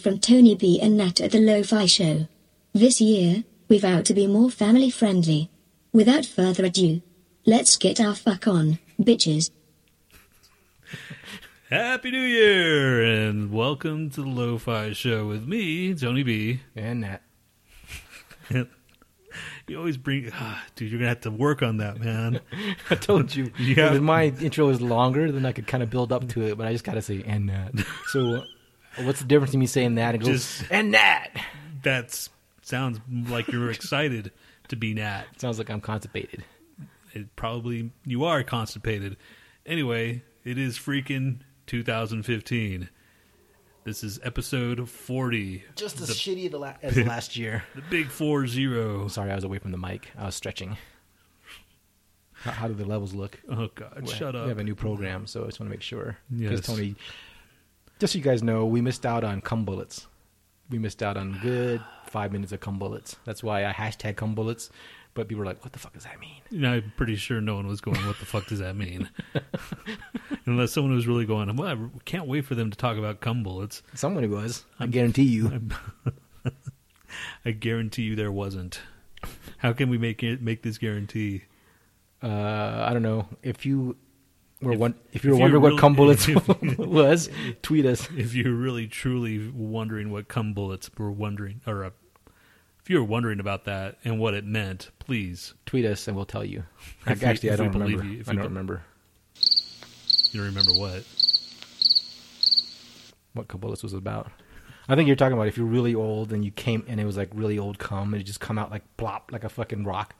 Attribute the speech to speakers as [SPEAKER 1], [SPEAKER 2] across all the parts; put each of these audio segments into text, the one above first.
[SPEAKER 1] Happy New Year from Tony B and Nat at the Lo-Fi Show. This year, we vow to be more family friendly. Without further ado, let's get our fuck on, bitches.
[SPEAKER 2] Happy New Year and welcome to the Lo-Fi Show with me, Tony B.
[SPEAKER 3] And that.
[SPEAKER 2] You always bring, ah, dude. You're gonna have to work on that, man.
[SPEAKER 3] I told you.
[SPEAKER 2] Yeah.
[SPEAKER 3] if my intro is longer, then I could kind of build up to it, but I just gotta say and that. So, what's the difference in me saying that and goes
[SPEAKER 2] Just-
[SPEAKER 3] and that?
[SPEAKER 2] That sounds like you're excited to be Nat.
[SPEAKER 3] Sounds like I'm constipated.
[SPEAKER 2] It probably you are constipated. Anyway, it is freaking 2015. This is episode 40.
[SPEAKER 3] Just as
[SPEAKER 2] the,
[SPEAKER 3] shitty the la- as the last year.
[SPEAKER 2] the big four zero.
[SPEAKER 3] Sorry, I was away from the mic. I was stretching. How, how do the levels look?
[SPEAKER 2] Oh God, shut up.
[SPEAKER 3] We have a new program, so I just want to make sure.
[SPEAKER 2] Yes.
[SPEAKER 3] Because Tony, just so you guys know, we missed out on cum bullets. We missed out on good five minutes of cum bullets. That's why I hashtag cum bullets. But people were like, "What the fuck does that mean?"
[SPEAKER 2] You know, I'm pretty sure no one was going, what the fuck does that mean? Unless someone was really going, well, I can't wait for them to talk about cum bullets.
[SPEAKER 3] Someone was. I guarantee you.
[SPEAKER 2] I guarantee you there wasn't. How can we make it make this guarantee?
[SPEAKER 3] Uh, I don't know if you were
[SPEAKER 2] If-
[SPEAKER 3] one. If you were
[SPEAKER 2] if you're
[SPEAKER 3] wondering what cum bullets
[SPEAKER 2] if-
[SPEAKER 3] was, tweet us.
[SPEAKER 2] If you're really truly wondering what cum bullets were wondering, or uh, if you're wondering about that and what it meant, please.
[SPEAKER 3] Tweet us, and we'll tell you. Actually, I don't remember.
[SPEAKER 2] you, if
[SPEAKER 3] I don't
[SPEAKER 2] be-
[SPEAKER 3] remember
[SPEAKER 2] You don't remember what?
[SPEAKER 3] what cum bullets was about. I think you're talking about if you're really old and you came and it was like really old cum and it just come out like plop like a fucking rock.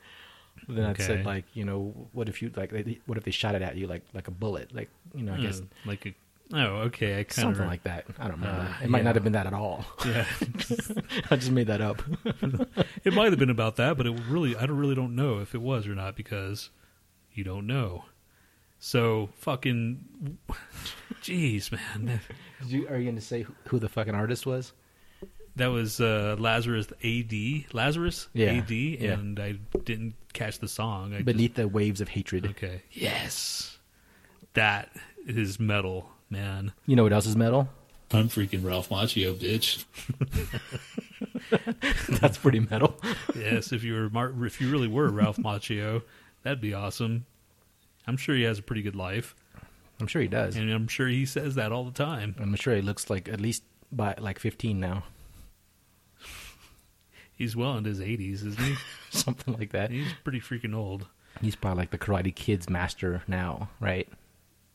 [SPEAKER 3] Then I
[SPEAKER 2] Okay.
[SPEAKER 3] said like you know what if you like they- what if they shot it at you like like a bullet like you know I guess
[SPEAKER 2] Uh, like a, oh, okay, I kind
[SPEAKER 3] something like that. I don't know.
[SPEAKER 2] Uh,
[SPEAKER 3] it might
[SPEAKER 2] yeah.
[SPEAKER 3] not have been that at all.
[SPEAKER 2] yeah.
[SPEAKER 3] I just made that up.
[SPEAKER 2] It might have been about that, but it really I don't really don't know if it was or not because you don't know. So fucking jeez, man.
[SPEAKER 3] Did you, are you going to say who the fucking artist was?
[SPEAKER 2] That was uh, Lazarus AD, Lazarus
[SPEAKER 3] Yeah,
[SPEAKER 2] AD,
[SPEAKER 3] yeah.
[SPEAKER 2] and I didn't catch the song. I
[SPEAKER 3] Beneath the waves of hatred.
[SPEAKER 2] just, okay, yes, that is metal, man.
[SPEAKER 3] You know what else is metal?
[SPEAKER 4] I'm freaking Ralph Macchio, bitch.
[SPEAKER 3] That's pretty metal.
[SPEAKER 2] Yes, if you were Mar- if you really were Ralph Macchio, that'd be awesome. I'm sure he has a pretty good life,
[SPEAKER 3] I'm sure he does.
[SPEAKER 2] and I'm sure he says that all the time.
[SPEAKER 3] I'm sure he looks like at least by like 15 now,
[SPEAKER 2] He's well into his 80s, isn't he?
[SPEAKER 3] something like that.
[SPEAKER 2] He's pretty freaking old.
[SPEAKER 3] He's probably like the Karate Kid's master now, right?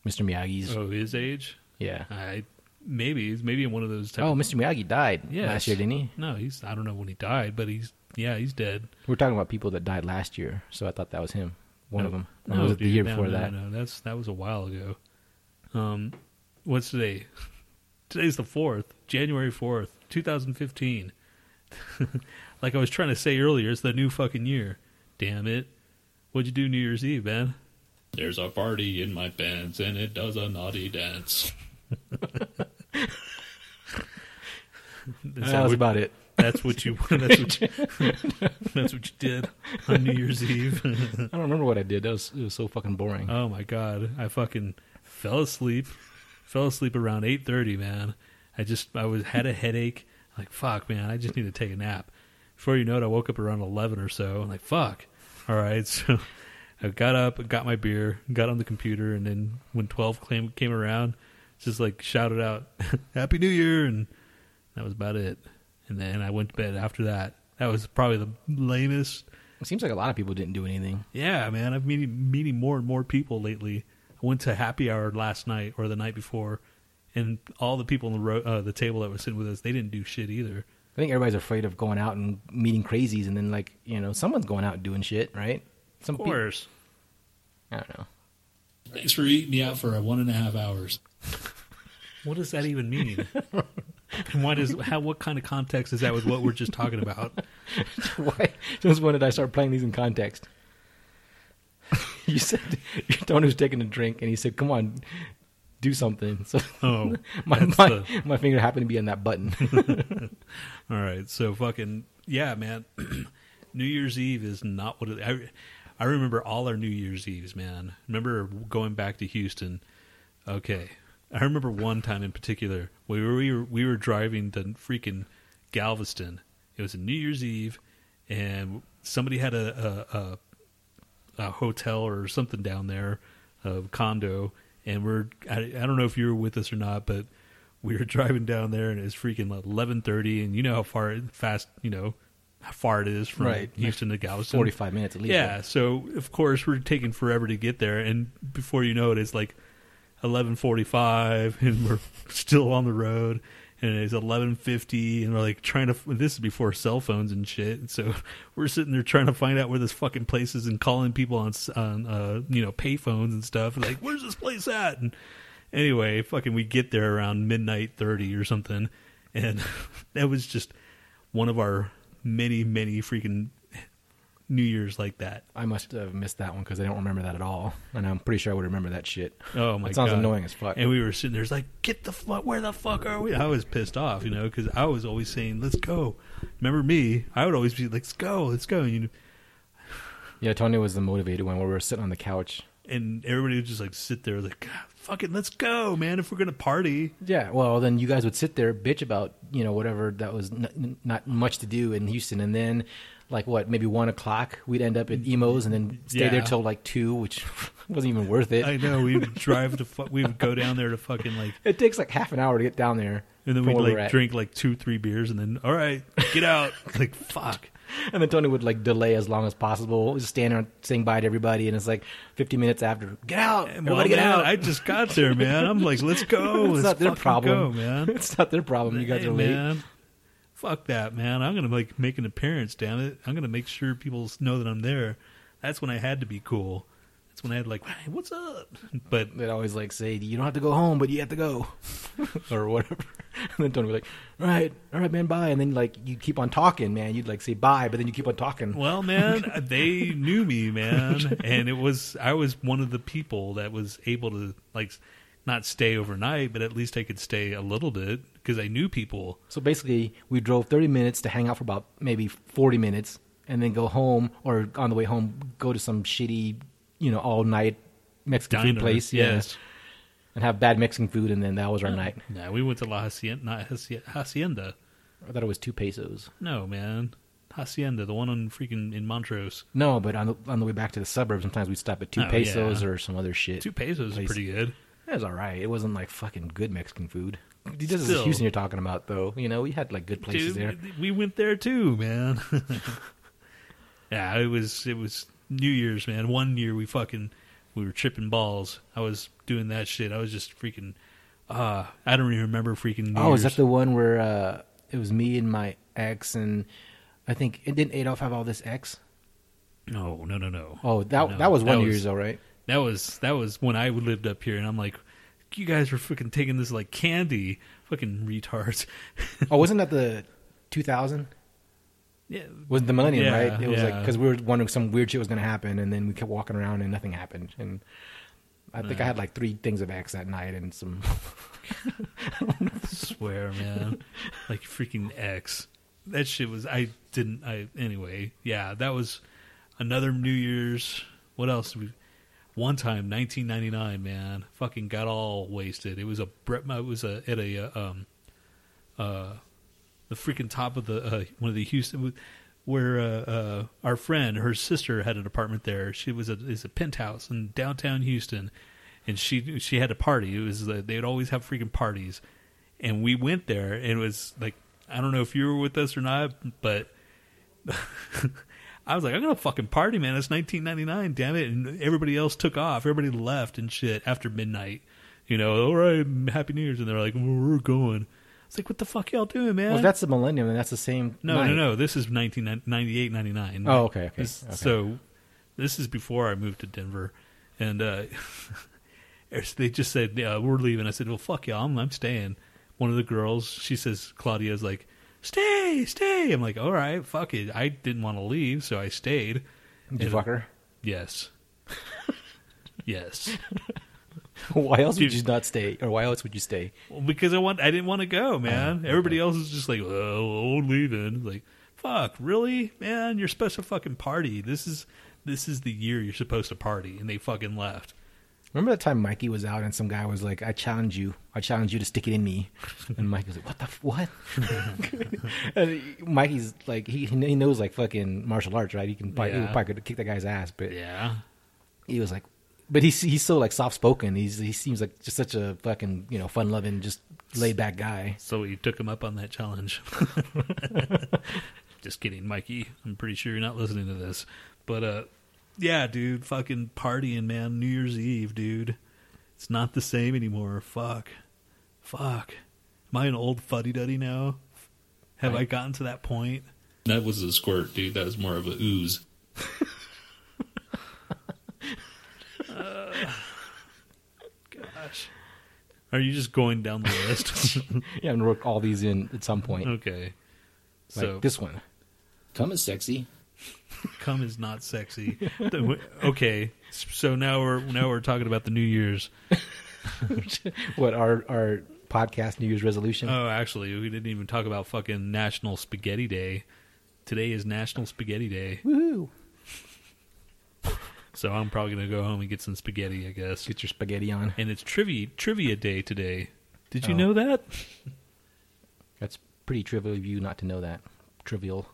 [SPEAKER 3] Mr. Miyagi's.
[SPEAKER 2] Oh, his age?
[SPEAKER 3] Yeah.
[SPEAKER 2] I maybe he's maybe in one of those. Type
[SPEAKER 3] Oh, Mr. Miyagi died
[SPEAKER 2] Yes.
[SPEAKER 3] last year, didn't he?
[SPEAKER 2] no, he's I don't know when he died, but he's yeah, he's dead.
[SPEAKER 3] We're talking about people that died last year, so I thought that was him. One
[SPEAKER 2] No,
[SPEAKER 3] of them.
[SPEAKER 2] No,
[SPEAKER 3] was it the year
[SPEAKER 2] no,
[SPEAKER 3] before
[SPEAKER 2] no,
[SPEAKER 3] that?
[SPEAKER 2] No, that's that was a while ago. Um, what's today? Today's the fourth, January fourth, two thousand fifteen. like I was trying to say earlier, it's the new fucking year. Damn it! What'd you do New Year's Eve, man?
[SPEAKER 4] There's a party in my pants and it does a naughty dance.
[SPEAKER 3] That
[SPEAKER 2] that
[SPEAKER 3] was about it.
[SPEAKER 2] That's what you. That's what you, that's what you did on New Year's Eve.
[SPEAKER 3] I don't remember what I did. That was, it was so fucking boring.
[SPEAKER 2] oh my god! I fucking fell asleep. Fell asleep around eight thirty. Man, I just I was had a headache. Like fuck, man. I just need to take a nap. Before you know it, I woke up around eleven or so. I'm like fuck. All right, so I got up, got my beer, got on the computer, and then when twelve came came around, just like shouted out "Happy New Year," and that was about it. And then I went to bed after that. That was probably the lamest
[SPEAKER 3] It seems like a lot of people didn't do anything.
[SPEAKER 2] yeah, man, I've meeting meeting more and more people lately. I went to happy hour last night or the night before, and all the people on the ro- uh, the table that were sitting with us, they didn't do shit either.
[SPEAKER 3] I think everybody's afraid of going out and meeting crazies, and then like you know, someone's going out and doing shit, right? Some
[SPEAKER 2] Of
[SPEAKER 3] peop-
[SPEAKER 2] course,
[SPEAKER 3] I don't know.
[SPEAKER 4] Thanks for eating me out for a one and a half hours.
[SPEAKER 2] what does that even mean? and why does how what kind of context is that with what we're just talking about?
[SPEAKER 3] Why? Since when did I start playing these in context? you said your Tony was taking a drink, and he said, "Come on, do something." So
[SPEAKER 2] Oh,
[SPEAKER 3] my my,
[SPEAKER 2] the-
[SPEAKER 3] my finger happened to be on that button.
[SPEAKER 2] All right, so fucking yeah, man. New Year's Eve is not what it, I. I remember all our New Year's Eves, man. Remember going back to Houston. Okay, I remember one time in particular we were we were, we were driving to freaking Galveston. It was a New Year's Eve, and somebody had a a, a, a hotel or something down there, a condo, and we're I, I don't know if you were with us or not, but we were driving down there and it was freaking like eleven thirty, and you know how far fast you know how far it is from
[SPEAKER 3] Right.
[SPEAKER 2] Houston to Galveston.
[SPEAKER 3] 45 minutes at least.
[SPEAKER 2] Yeah, so of course we're taking forever to get there, and before you know it, it's like eleven forty-five, and we're still on the road, and it's eleven fifty, and we're like trying to. This is before cell phones and shit, so we're sitting there trying to find out where this fucking place is, and calling people on on uh, you know payphones and stuff, like where's this place at? And anyway, fucking we get there around midnight thirty or something, and that was just one of our many many freaking New Year's like that.
[SPEAKER 3] I must have missed that one because I don't remember that at all. And I'm pretty sure I would remember that shit.
[SPEAKER 2] Oh my god.
[SPEAKER 3] It sounds annoying as fuck.
[SPEAKER 2] And we were sitting there, it's like, get the fuck, where the fuck are we? I was pissed off, you know, because I was always saying, let's go. Remember me? I would always be like, let's go, let's go. And, you
[SPEAKER 3] Yeah, Tony was the motivated one where we were sitting on the couch.
[SPEAKER 2] and everybody would just like sit there, like, God, fuck it, let's go, man. If we're gonna party,
[SPEAKER 3] Yeah, well, then you guys would sit there, bitch about you know whatever that was n- not much to do in Houston, and then like what maybe one o'clock we'd end up at Emo's, and then stay there till like two, which wasn't even worth it.
[SPEAKER 2] I know we would drive to, fu- we would go down there to fucking like,
[SPEAKER 3] it takes like half an hour to get down there,
[SPEAKER 2] and then we'd like drink like two, three beers, and then all right, get out. like fuck.
[SPEAKER 3] and then Tony would like delay as long as possible, just stand there saying bye to everybody, and it's like fifty minutes after, get out,
[SPEAKER 2] Well,
[SPEAKER 3] everybody get
[SPEAKER 2] man,
[SPEAKER 3] out.
[SPEAKER 2] I just got there, man. I'm like, let's go.
[SPEAKER 3] it's
[SPEAKER 2] let's
[SPEAKER 3] not their problem,
[SPEAKER 2] go, man.
[SPEAKER 3] it's not their problem. You guys
[SPEAKER 2] Hey,
[SPEAKER 3] are late.
[SPEAKER 2] man. Fuck that, man. I'm gonna like make an appearance. Damn it! I'm gonna make sure people know that I'm there. That's when I had to be cool. That's when I had like, hey, what's up? But
[SPEAKER 3] They'd always like say, "You don't have to go home, but you have to go," or whatever. And then Tony would be like, "All right, all right, man, bye." And then like you keep on talking, man. You'd like say bye, but then you keep on talking.
[SPEAKER 2] well, man, they knew me, man, and it was I was one of the people that was able to like not stay overnight, but at least I could stay a little bit because I knew people.
[SPEAKER 3] So basically, we drove thirty minutes to hang out for about maybe forty minutes, and then go home, or on the way home, go to some shitty, you know, all night Mexican
[SPEAKER 2] Diner,
[SPEAKER 3] food place, yeah,
[SPEAKER 2] yes.
[SPEAKER 3] and have bad Mexican food, and then that was our night.
[SPEAKER 2] Nah, we went to La Hacienda, not Hacienda.
[SPEAKER 3] I thought it was two pesos.
[SPEAKER 2] No, man, Hacienda, the one on freaking in Montrose.
[SPEAKER 3] No, but on the on the way back to the suburbs, sometimes we'd stop at two
[SPEAKER 2] Oh,
[SPEAKER 3] pesos
[SPEAKER 2] yeah.
[SPEAKER 3] or some other shit.
[SPEAKER 2] Two pesos is pretty good.
[SPEAKER 3] It was all right. It wasn't like fucking good Mexican food. This is
[SPEAKER 2] Still.
[SPEAKER 3] Houston you're talking about, though. You know, we had like good places
[SPEAKER 2] Dude,
[SPEAKER 3] there.
[SPEAKER 2] we went there too, man. yeah, it was it was New Year's, man. One year we fucking we were tripping balls. I was doing that shit. I was just freaking. Uh, I don't even remember freaking. New
[SPEAKER 3] oh, is that the one where uh, it was me and my ex, and I think it didn't Adolf have all this ex?
[SPEAKER 2] No, no, no, no.
[SPEAKER 3] Oh, that
[SPEAKER 2] No,
[SPEAKER 3] that was one
[SPEAKER 2] was-
[SPEAKER 3] years though, right?
[SPEAKER 2] That was that was when I lived up here, and I'm like, you guys were fucking taking this like candy, fucking retards.
[SPEAKER 3] oh, wasn't that the 2000?
[SPEAKER 2] yeah,
[SPEAKER 3] Was the millennium
[SPEAKER 2] Yeah,
[SPEAKER 3] right? It was like because we were wondering some weird shit was going to happen, and then we kept walking around and nothing happened. And I think I had like three things of X that night and some.
[SPEAKER 2] swear, man. like freaking X. That shit was I didn't I anyway. Yeah, that was another New Year's. What else? We one time, 1999, man, fucking got all wasted. It was a it was a at a uh, um uh the freaking top of the uh, one of the Houston where uh, uh, our friend her sister had an apartment there. She was a is a penthouse in downtown Houston, and she she had a party. It was uh, they'd always have freaking parties, and we went there. And it was like I don't know if you were with us or not, but I was like, I'm gonna fucking party, man. It's 1999, damn it! And everybody else took off. Everybody left and shit after midnight. You know, all right, Happy New Year's, and they're like, we're going. It's like, what the fuck y'all doing, man?
[SPEAKER 3] Well, that's the millennium, and that's the same.
[SPEAKER 2] No,
[SPEAKER 3] night.
[SPEAKER 2] no, no. This is 1998, 99.
[SPEAKER 3] Oh, okay, okay,
[SPEAKER 2] This-
[SPEAKER 3] okay.
[SPEAKER 2] So this is before I moved to Denver, and uh, they just said, "Yeah, we're leaving." I said, "Well, fuck y'all. I'm, I'm staying." One of the girls, she says, Claudia's like, "Stay, stay." I'm like, "All right, fuck it." I didn't want to leave, so I stayed.
[SPEAKER 3] Did you fuck her?
[SPEAKER 2] Yes. yes.
[SPEAKER 3] why else would you not stay, or why else would you stay?
[SPEAKER 2] Well, because I want, I didn't want to go, oh, man.
[SPEAKER 3] okay.
[SPEAKER 2] Everybody else is just like, "Oh, I'm leaving." Like, fuck, really, man? You're supposed to fucking party. This is this is the year you're supposed to party, and they fucking left.
[SPEAKER 3] Remember that time Mikey was out and some guy was like, "I challenge you. I challenge you to stick it in me." And Mikey was like, "What the f- what?" and Mikey's like, he he knows like fucking martial arts, right? He can probably, he probably could kick that guy's ass, but
[SPEAKER 2] Yeah.
[SPEAKER 3] he was like, but he's he's so like soft spoken. He's he seems like just such a fucking you know fun loving, just laid back guy.
[SPEAKER 2] So you took him up on that challenge. Just kidding, Mikey. I'm pretty sure you're not listening to this. But uh yeah, dude, fucking partying, man. New Year's Eve, dude. It's not the same anymore. Fuck. Fuck. Am I an old fuddy duddy now? Have I
[SPEAKER 3] Right.
[SPEAKER 2] gotten to that point?
[SPEAKER 4] That was a squirt, dude. That was more of a ooze.
[SPEAKER 2] Gosh. Are you just going down the list?
[SPEAKER 3] Yeah, I'm gonna work all these in at some point.
[SPEAKER 2] okay.
[SPEAKER 3] Like
[SPEAKER 2] So
[SPEAKER 3] this one.
[SPEAKER 5] Come is sexy.
[SPEAKER 2] Cum is not sexy. okay. So now we're now we're talking about the New Year's.
[SPEAKER 3] What our our podcast New Year's resolution?
[SPEAKER 2] Oh, actually, we didn't even talk about fucking National Spaghetti Day. Today is National Spaghetti Day,
[SPEAKER 3] Woohoo!
[SPEAKER 2] so I'm probably gonna go home and get some spaghetti, I guess.
[SPEAKER 3] Get your spaghetti on.
[SPEAKER 2] And it's trivia trivia day today. Did you
[SPEAKER 3] Oh.
[SPEAKER 2] know that?
[SPEAKER 3] That's pretty trivial of you not to know that. Trivial.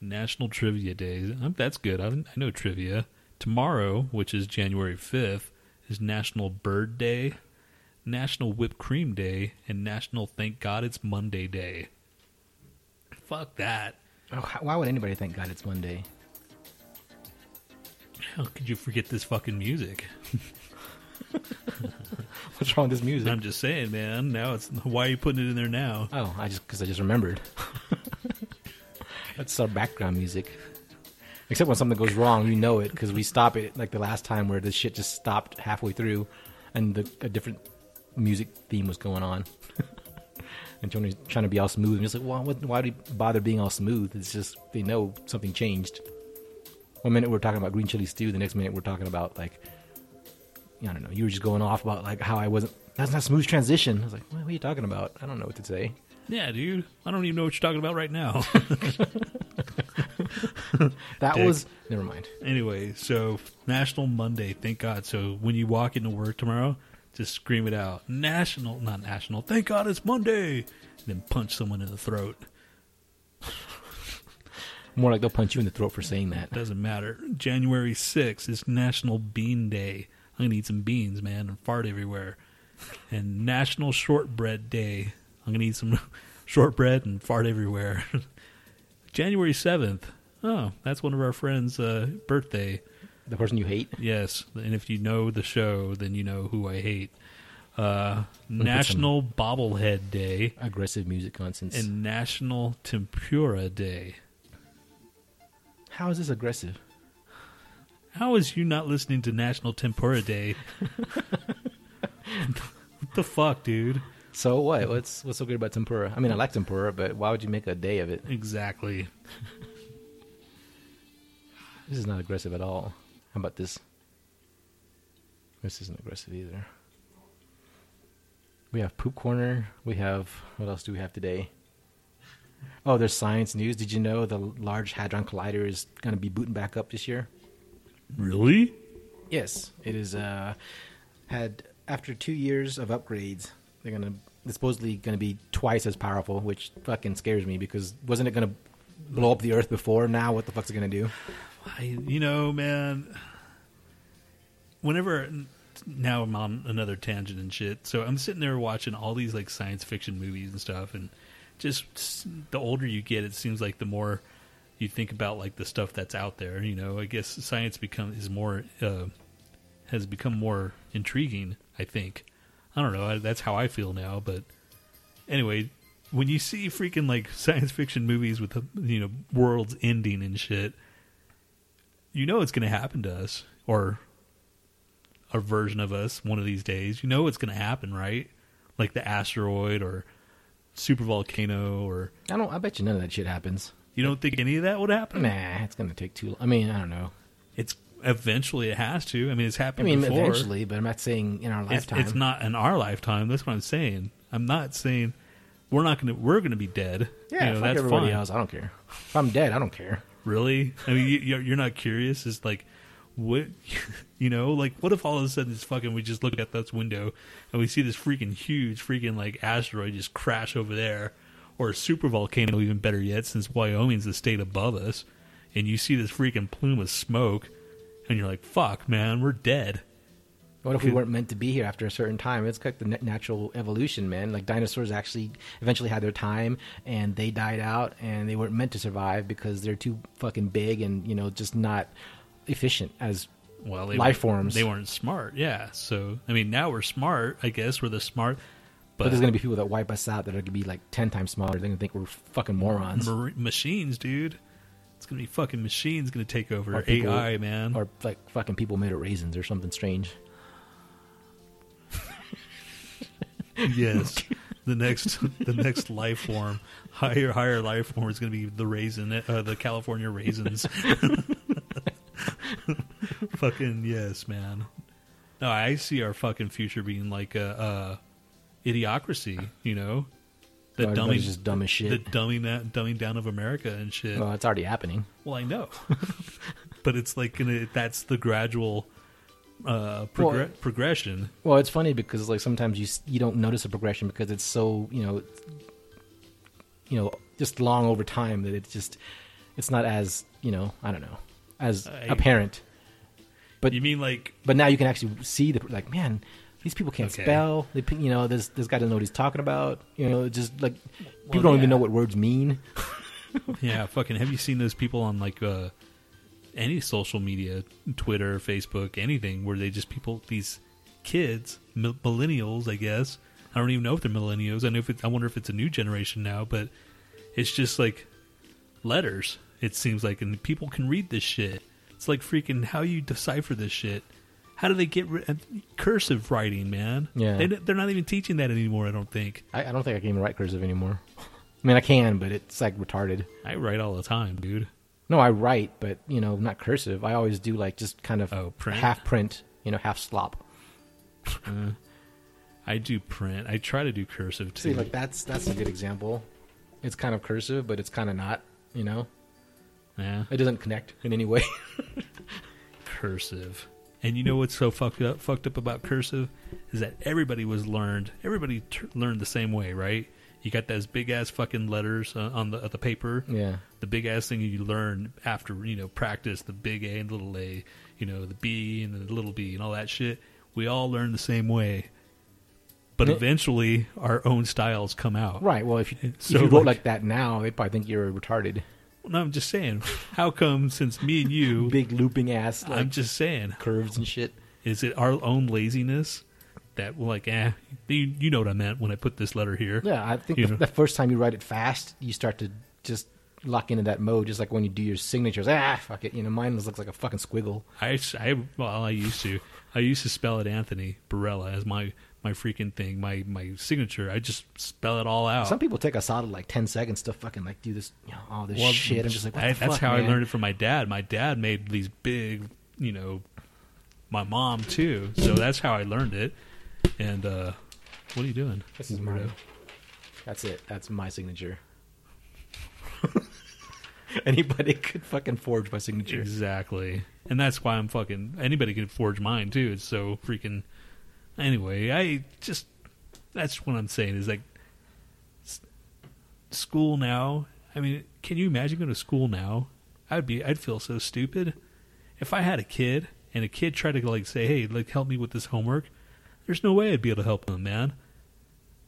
[SPEAKER 2] National Trivia Day. Um, That's good. I, I know trivia. Tomorrow, which is January 5th, is National Bird Day, National Whipped Cream Day, and National Thank God It's Monday Day. Fuck that.
[SPEAKER 3] Oh, how, why would anybody thank God it's Monday?
[SPEAKER 2] How could you forget this fucking music?
[SPEAKER 3] What's wrong with this music?
[SPEAKER 2] I'm just saying, man. Now it's why are you putting it in there now?
[SPEAKER 3] Oh, I just because I just remembered. That's our background music. Except when something goes wrong, you know it because we stop it like the last time where the shit just stopped halfway through, and the, a different music theme was going on. and Tony's trying to be all smooth, and just like, well, what, why do you bother being all smooth? It's just they know something changed. One minute we're talking about green chili stew, the next minute we're talking about like, I don't know. You were just going off about like how I wasn't. That's not smooth transition. I was like, what are you talking about? I don't know what to say.
[SPEAKER 2] Yeah, dude. I don't even know what you're talking about right now.
[SPEAKER 3] That
[SPEAKER 2] Dick.
[SPEAKER 3] was never mind.
[SPEAKER 2] anyway, so National Monday, thank God. So when you walk into work tomorrow, just scream it out. National, not national. Thank God it's Monday. And then punch someone in the throat.
[SPEAKER 3] More like they'll punch you in the throat for saying that.
[SPEAKER 2] Doesn't matter. January 6th is National Bean Day. I'm to eat some beans, man, and fart everywhere. And National Shortbread Day. I'm going to eat some shortbread and fart everywhere. January 7th. Oh, that's one of our friends' uh, birthday.
[SPEAKER 3] The person you hate.
[SPEAKER 2] Yes, and if you know the show, then you know who I hate. Uh, National Bobblehead Day
[SPEAKER 3] Aggressive music nonsense.
[SPEAKER 2] and National Tempura Day.
[SPEAKER 3] how is this aggressive?
[SPEAKER 2] How is you not listening to National Tempura Day? what the fuck, dude?
[SPEAKER 3] So what? What's what's so good about tempura? I mean, I like tempura, but why would you make a day of it?
[SPEAKER 2] Exactly.
[SPEAKER 3] This is not aggressive at all. How about this? This isn't aggressive either. We have poop corner. We have what else do we have today? Oh, there's science news. Did you know the Large Hadron Collider is going to be booting back up this year?
[SPEAKER 2] Really?
[SPEAKER 3] Yes, it is. Uh, had after two years of upgrades, they're gonna it's supposedly gonna be twice as powerful, which fucking scares me because wasn't it gonna blow up the Earth before? Now what the fuck's it gonna do?
[SPEAKER 2] I, you know, man. Whenever now I'm on another tangent and shit. So I'm sitting there watching all these like science fiction movies and stuff, and just the older you get, it seems like the more you think about like the stuff that's out there. You know, I guess science become is more uh, has become more intriguing. I think. I don't know. That's how I feel now. But anyway, when you see freaking like science fiction movies with the you know worlds ending and shit, you know it's going to happen to us or a version of us one of these days. You know it's going to happen, right? Like the asteroid or super volcano, or
[SPEAKER 3] I don't. I bet you none of that shit happens.
[SPEAKER 2] you don't think any of that would happen?
[SPEAKER 3] Nah, it's gonna take too. long. I mean, I don't know.
[SPEAKER 2] It's eventually it has to. I mean, it's happened.
[SPEAKER 3] I mean,
[SPEAKER 2] before.
[SPEAKER 3] eventually, but I'm not saying in our lifetime.
[SPEAKER 2] it's not in our lifetime. That's what I'm saying. I'm not saying we're not going to. We're going to be dead.
[SPEAKER 3] Yeah,
[SPEAKER 2] you know, that's
[SPEAKER 3] everybody
[SPEAKER 2] fine.
[SPEAKER 3] else. I don't care. If I'm dead, I don't care.
[SPEAKER 2] Really? I mean, you, you're not curious? Is like, what you know like what if all of a sudden it's fucking we just look at this window and we see this freaking huge freaking like asteroid just crash over there or a super volcano even better yet since wyoming's the state above us and you see this freaking plume of smoke and you're like fuck man we're dead
[SPEAKER 3] What if we weren't meant to be here after a certain time? It's like the natural evolution, man. Like dinosaurs actually eventually had their time and they died out and they weren't meant to survive because they're too fucking big and, you know, just not efficient as
[SPEAKER 2] well
[SPEAKER 3] life forms.
[SPEAKER 2] they weren't smart yeah so i mean now we're smart i guess we're the smart
[SPEAKER 3] But,
[SPEAKER 2] but,
[SPEAKER 3] there's going to be people that wipe us out that are going to be like 10 times smaller. They're going to think we're fucking morons.
[SPEAKER 2] mar- machines dude it's gonna be fucking machines gonna take over
[SPEAKER 3] Or people-
[SPEAKER 2] ai man
[SPEAKER 3] Or like fucking people made of raisins or something strange.
[SPEAKER 2] Yes. The next the next life form, higher higher life form is to be the raisin, uh, the California raisins. fucking yes, man. No, I see our fucking future being like a, a idiocracy. You know, the
[SPEAKER 3] everybody's
[SPEAKER 2] dumbing,
[SPEAKER 3] just dumb as shit.
[SPEAKER 2] the dumbing that dumbing down of America and shit.
[SPEAKER 3] Well, it's already happening.
[SPEAKER 2] well, I know, but it's like gonna. That's the gradual uh, progre-
[SPEAKER 3] Well-
[SPEAKER 2] progression.
[SPEAKER 3] Well, it's funny because like sometimes you you don't notice a progression because it's so you know, you know, just long over time that it's just it's not as you know I don't know as
[SPEAKER 2] I-
[SPEAKER 3] apparent. But
[SPEAKER 2] you mean like
[SPEAKER 3] but now you can actually see the like man, these people can't
[SPEAKER 2] Okay.
[SPEAKER 3] spell. They you know this this guy doesn't know what he's talking about. You know, just like people
[SPEAKER 2] Well,
[SPEAKER 3] don't even know what words mean.
[SPEAKER 2] Yeah, fucking. Have you seen those people on like uh, any social media, Twitter, Facebook, anything, where they just people these kids, millennials, I guess. I don't even know if they're millennials. I know if it, I wonder if it's a new generation now, but it's just like letters. It seems like, and people can read this shit. It's like freaking how you decipher this shit. How do they get rid of cursive writing, man?
[SPEAKER 3] Yeah.
[SPEAKER 2] they, they're not even teaching that anymore. I don't think.
[SPEAKER 3] I, I don't think I can even write cursive anymore. I mean, I can, but it's like retarded.
[SPEAKER 2] I write all the time, dude.
[SPEAKER 3] No, I write, but you know, not cursive. I always do like just kind of
[SPEAKER 2] Oh, print?
[SPEAKER 3] half print, you know, half slop.
[SPEAKER 2] Uh, I do print. I try to do cursive too.
[SPEAKER 3] See, like that's that's a good example. It's kind of cursive, but it's kind of not. You know,
[SPEAKER 2] yeah,
[SPEAKER 3] it doesn't connect in any way.
[SPEAKER 2] cursive. And you know what's so fucked up? Fucked up about cursive is that everybody was learned. Everybody t- learned the same way, right? You got those big ass fucking letters uh, on the uh, the paper.
[SPEAKER 3] yeah,
[SPEAKER 2] The big ass thing you learn after you know practice the big A and little A, you know the B and the little B and all that shit. We all learn the same way, but
[SPEAKER 3] it-
[SPEAKER 2] eventually our own styles come out.
[SPEAKER 3] right. Well, if you
[SPEAKER 2] So,
[SPEAKER 3] if you wrote
[SPEAKER 2] like-
[SPEAKER 3] like that now, they probably think you're retarded.
[SPEAKER 2] No, I'm just saying. How come since me and you,
[SPEAKER 3] Big looping ass, like
[SPEAKER 2] I'm just saying.
[SPEAKER 3] curves and shit.
[SPEAKER 2] Is it our own laziness that we're like, eh, you, you know what I meant when I put this letter here?
[SPEAKER 3] Yeah, I think
[SPEAKER 2] You
[SPEAKER 3] the,
[SPEAKER 2] know.
[SPEAKER 3] the first time you write it fast, you start to just lock into that mode, just like when you do your signatures. Ah, fuck it. You know, mine looks like a fucking squiggle.
[SPEAKER 2] I, I, well, I used to. I used to spell it Anthony Barella as my, my freaking thing, my, my signature. I just spell it all out.
[SPEAKER 3] Some people take a solid like ten seconds to fucking like do this, you know, all this
[SPEAKER 2] Well,
[SPEAKER 3] shit. I'm just like,
[SPEAKER 2] I- that's
[SPEAKER 3] fuck,
[SPEAKER 2] how I learned it from my dad. My dad made these big, you know, my mom too. So that's how I learned it. And uh, what are you doing?
[SPEAKER 3] This is mine. That's it. That's my signature. Anybody could fucking forge my signature.
[SPEAKER 2] Exactly. And that's why I'm fucking anybody can forge mine too. It's so freaking anyway, I just that's what I'm saying is like school now. I mean, can you imagine going to school now? I'd be I'd feel so stupid if I had a kid and a kid tried to like say, "Hey, like help me with this homework." There's no way I'd be able to help them, man.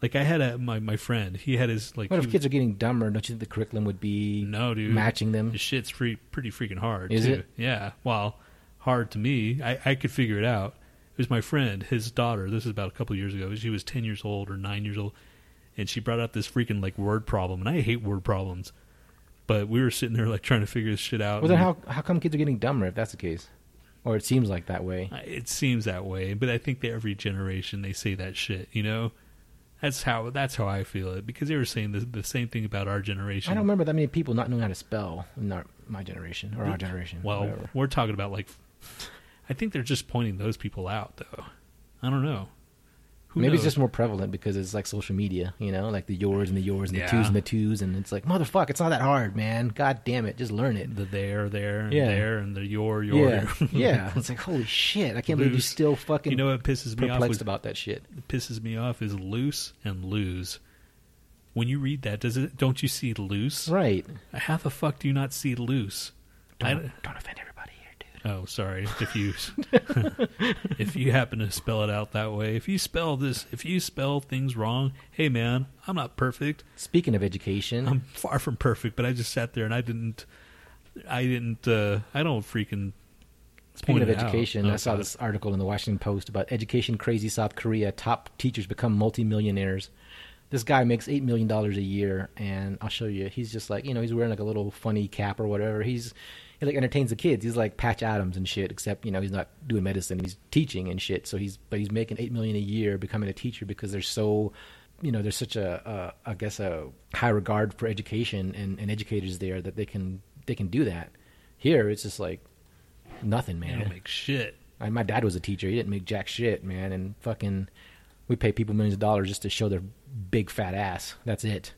[SPEAKER 2] Like I had a my my friend, he had his like
[SPEAKER 3] What if kids are getting dumber? Don't you think the curriculum would be
[SPEAKER 2] no, dude.
[SPEAKER 3] matching them?
[SPEAKER 2] This shit's free, pretty freaking hard.
[SPEAKER 3] Is
[SPEAKER 2] too.
[SPEAKER 3] it?
[SPEAKER 2] Yeah. Well, hard to me. I, I could figure it out. It was my friend, his daughter. This is about a couple years ago. She was ten years old or nine years old, and she brought up this freaking like word problem, and I hate word problems. But we were sitting there like trying to figure this shit out.
[SPEAKER 3] Well, then how how come kids are getting dumber if that's the case? Or it seems like that way.
[SPEAKER 2] It seems that way, but I think that every generation they say that shit. You know, that's how that's how I feel it because they were saying the, the same thing about our generation.
[SPEAKER 3] I don't remember that many people not knowing how to spell in our, my generation or our generation.
[SPEAKER 2] Well,
[SPEAKER 3] whatever.
[SPEAKER 2] we're talking about like, I think they're just pointing those people out, though. I don't know. who
[SPEAKER 3] Maybe it's just more prevalent because it's like social media, you know, like the yours and the yours and the
[SPEAKER 2] Yeah.
[SPEAKER 3] twos and the twos, and it's like motherfuck, it's not that hard, man. God damn it, just learn it.
[SPEAKER 2] the there, there, and
[SPEAKER 3] Yeah.
[SPEAKER 2] there, and the your, your.
[SPEAKER 3] Yeah, yeah. It's like holy shit, I can't believe you still fucking
[SPEAKER 2] You know what pisses me off? Was,
[SPEAKER 3] about that shit.
[SPEAKER 2] pisses me off is loose and lose. When you read that, does it? Don't you see loose?
[SPEAKER 3] Right.
[SPEAKER 2] How the fuck do you not see loose? I,
[SPEAKER 3] Don't, don't offend dude.
[SPEAKER 2] Oh, sorry. If you if you happen to spell it out that way, if you spell this, if you spell things wrong, hey man, I'm not perfect.
[SPEAKER 3] Speaking of education,
[SPEAKER 2] I'm far from perfect, but I just sat there and I didn't. I didn't. uh I don't freaking.
[SPEAKER 3] Speaking
[SPEAKER 2] point
[SPEAKER 3] of education, I saw this article in the Washington Post about education crazy South Korea. Top teachers become multimillionaires. This guy makes eight million dollars a year, and I'll show you. He's just like you know, he's wearing like a little funny cap or whatever. He's he like entertains the kids. He's like Patch Adams and shit. Except you know, he's not doing medicine. He's teaching and shit. So he's but he's making eight million a year becoming a teacher because they're so you know there's such a, a I guess a high regard for education and, and educators there that they can they can do that. Here it's just like nothing,
[SPEAKER 2] They
[SPEAKER 3] man.
[SPEAKER 2] don't make shit.
[SPEAKER 3] I, my dad was a teacher. He didn't make jack shit, man. And fucking, we pay people millions of dollars just to show their big fat ass. That's it.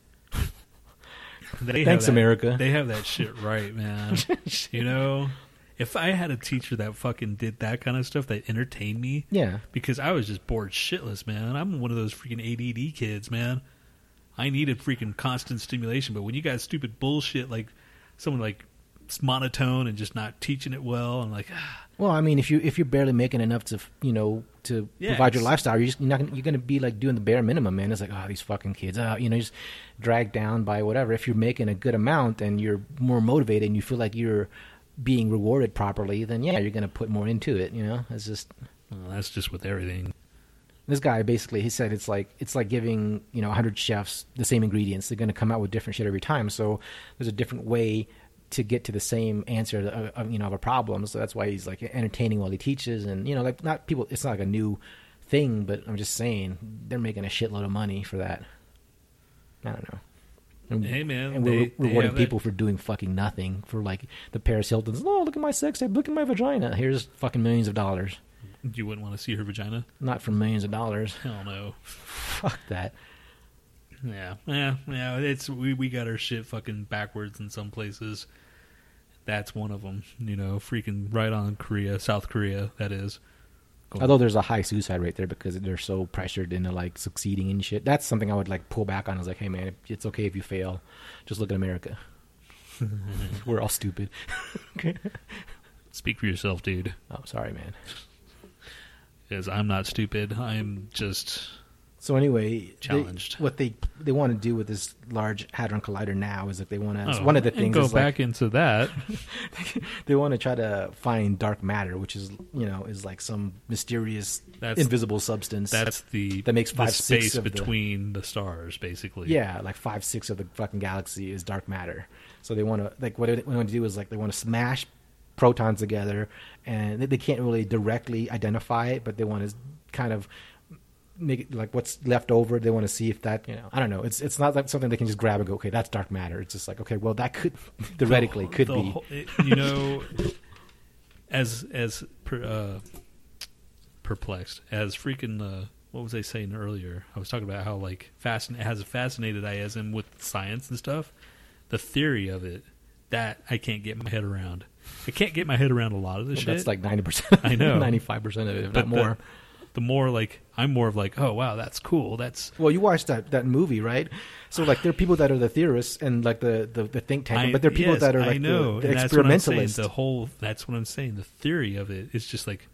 [SPEAKER 2] They
[SPEAKER 3] Thanks,
[SPEAKER 2] that-
[SPEAKER 3] America.
[SPEAKER 2] They have that shit right, man. you know, if I had a teacher that fucking did that kind of stuff that entertained me,
[SPEAKER 3] Yeah.
[SPEAKER 2] because I was just bored shitless, man. I'm one of those freaking ADD kids, man. I needed freaking constant stimulation, but when you got stupid bullshit like someone like monotone and just not teaching it well, and like, ah,
[SPEAKER 3] Well, I mean, if you if you're barely making enough to you know to
[SPEAKER 2] Yeah,
[SPEAKER 3] provide your lifestyle, you're just you're not gonna, you're going to be like doing the bare minimum, man. It's like oh these fucking kids, uh, you know, just dragged down by whatever. If you're making a good amount and you're more motivated and you feel like you're being rewarded properly, then yeah, you're going to put more into it. You know, it's just
[SPEAKER 2] well, that's just with everything.
[SPEAKER 3] this guy basically he said it's like it's like giving you know 100 chefs the same ingredients they're going to come out with different shit every time so there's a different way to get to the same answer of, of, you know of a problem. So that's why he's like entertaining while he teaches. And you know like not people it's not like a new thing but i'm just saying they're making a shitload of money for that. I don't know. And,
[SPEAKER 2] Hey, man,
[SPEAKER 3] and we're
[SPEAKER 2] they- they
[SPEAKER 3] rewarding
[SPEAKER 2] have
[SPEAKER 3] people for doing fucking nothing for like the paris hiltons. Oh look at my sex tape. Look at my vagina. Here's fucking millions of dollars.
[SPEAKER 2] You wouldn't want to see her vagina?
[SPEAKER 3] not for millions of dollars.
[SPEAKER 2] Hell no.
[SPEAKER 3] fuck that.
[SPEAKER 2] Yeah, yeah, yeah. It's we we got our shit fucking backwards in some places. That's one of them. You know, freaking right on Korea, South Korea. That is. Go-
[SPEAKER 3] Although there's a high suicide rate there because they're so pressured into like succeeding and shit. That's something I would like pull back on. I was like, hey man, it's okay if you fail. Just look at America. We're all stupid.
[SPEAKER 2] Speak for yourself, dude.
[SPEAKER 3] Oh, sorry, man.
[SPEAKER 2] Because I'm not stupid. I'm just.
[SPEAKER 3] So anyway, they-
[SPEAKER 2] Challenged.
[SPEAKER 3] what they they want to do with this large hadron collider now is that they want to.
[SPEAKER 2] Oh,
[SPEAKER 3] one of the things
[SPEAKER 2] Go
[SPEAKER 3] is like,
[SPEAKER 2] back into that.
[SPEAKER 3] they want to try to find dark matter, which is you know is like some mysterious
[SPEAKER 2] That's-
[SPEAKER 3] invisible substance.
[SPEAKER 2] That's the
[SPEAKER 3] That makes
[SPEAKER 2] the
[SPEAKER 3] five, six
[SPEAKER 2] space
[SPEAKER 3] of the-
[SPEAKER 2] between the stars, basically.
[SPEAKER 3] Yeah, like five six of the fucking galaxy is dark matter. So they want to like what they want to do is like they want to smash protons together, and they, they can't really directly identify it, but they want to kind of make it like what's left over. They want to see if that you know I don't know. It's it's not like something they can just grab and go. Okay, that's dark matter. It's just like okay, well that could theoretically
[SPEAKER 2] The-
[SPEAKER 3] could
[SPEAKER 2] the
[SPEAKER 3] be.
[SPEAKER 2] whole- it- you know, as as per, uh, perplexed as freaking. Uh, what was I saying earlier? I was talking about how like fascin- as fascinated I am with science and stuff. The theory of it that I can't get my head around. I can't get my head around a lot of this
[SPEAKER 3] Well,
[SPEAKER 2] shit.
[SPEAKER 3] that's like ninety percent.
[SPEAKER 2] I know.
[SPEAKER 3] ninety five percent of it, if
[SPEAKER 2] but
[SPEAKER 3] not more.
[SPEAKER 2] The, more like I'm more of like, oh wow, that's cool. That's
[SPEAKER 3] Well, you watched that, that movie, right? So like there are people that are the theorists and like the, the, the think tank, but there are people
[SPEAKER 2] yes,
[SPEAKER 3] that are like I
[SPEAKER 2] know,
[SPEAKER 3] the, the
[SPEAKER 2] and that's what I'm saying.
[SPEAKER 3] experimentalists.
[SPEAKER 2] The whole that's what I'm saying. The theory of it is just like,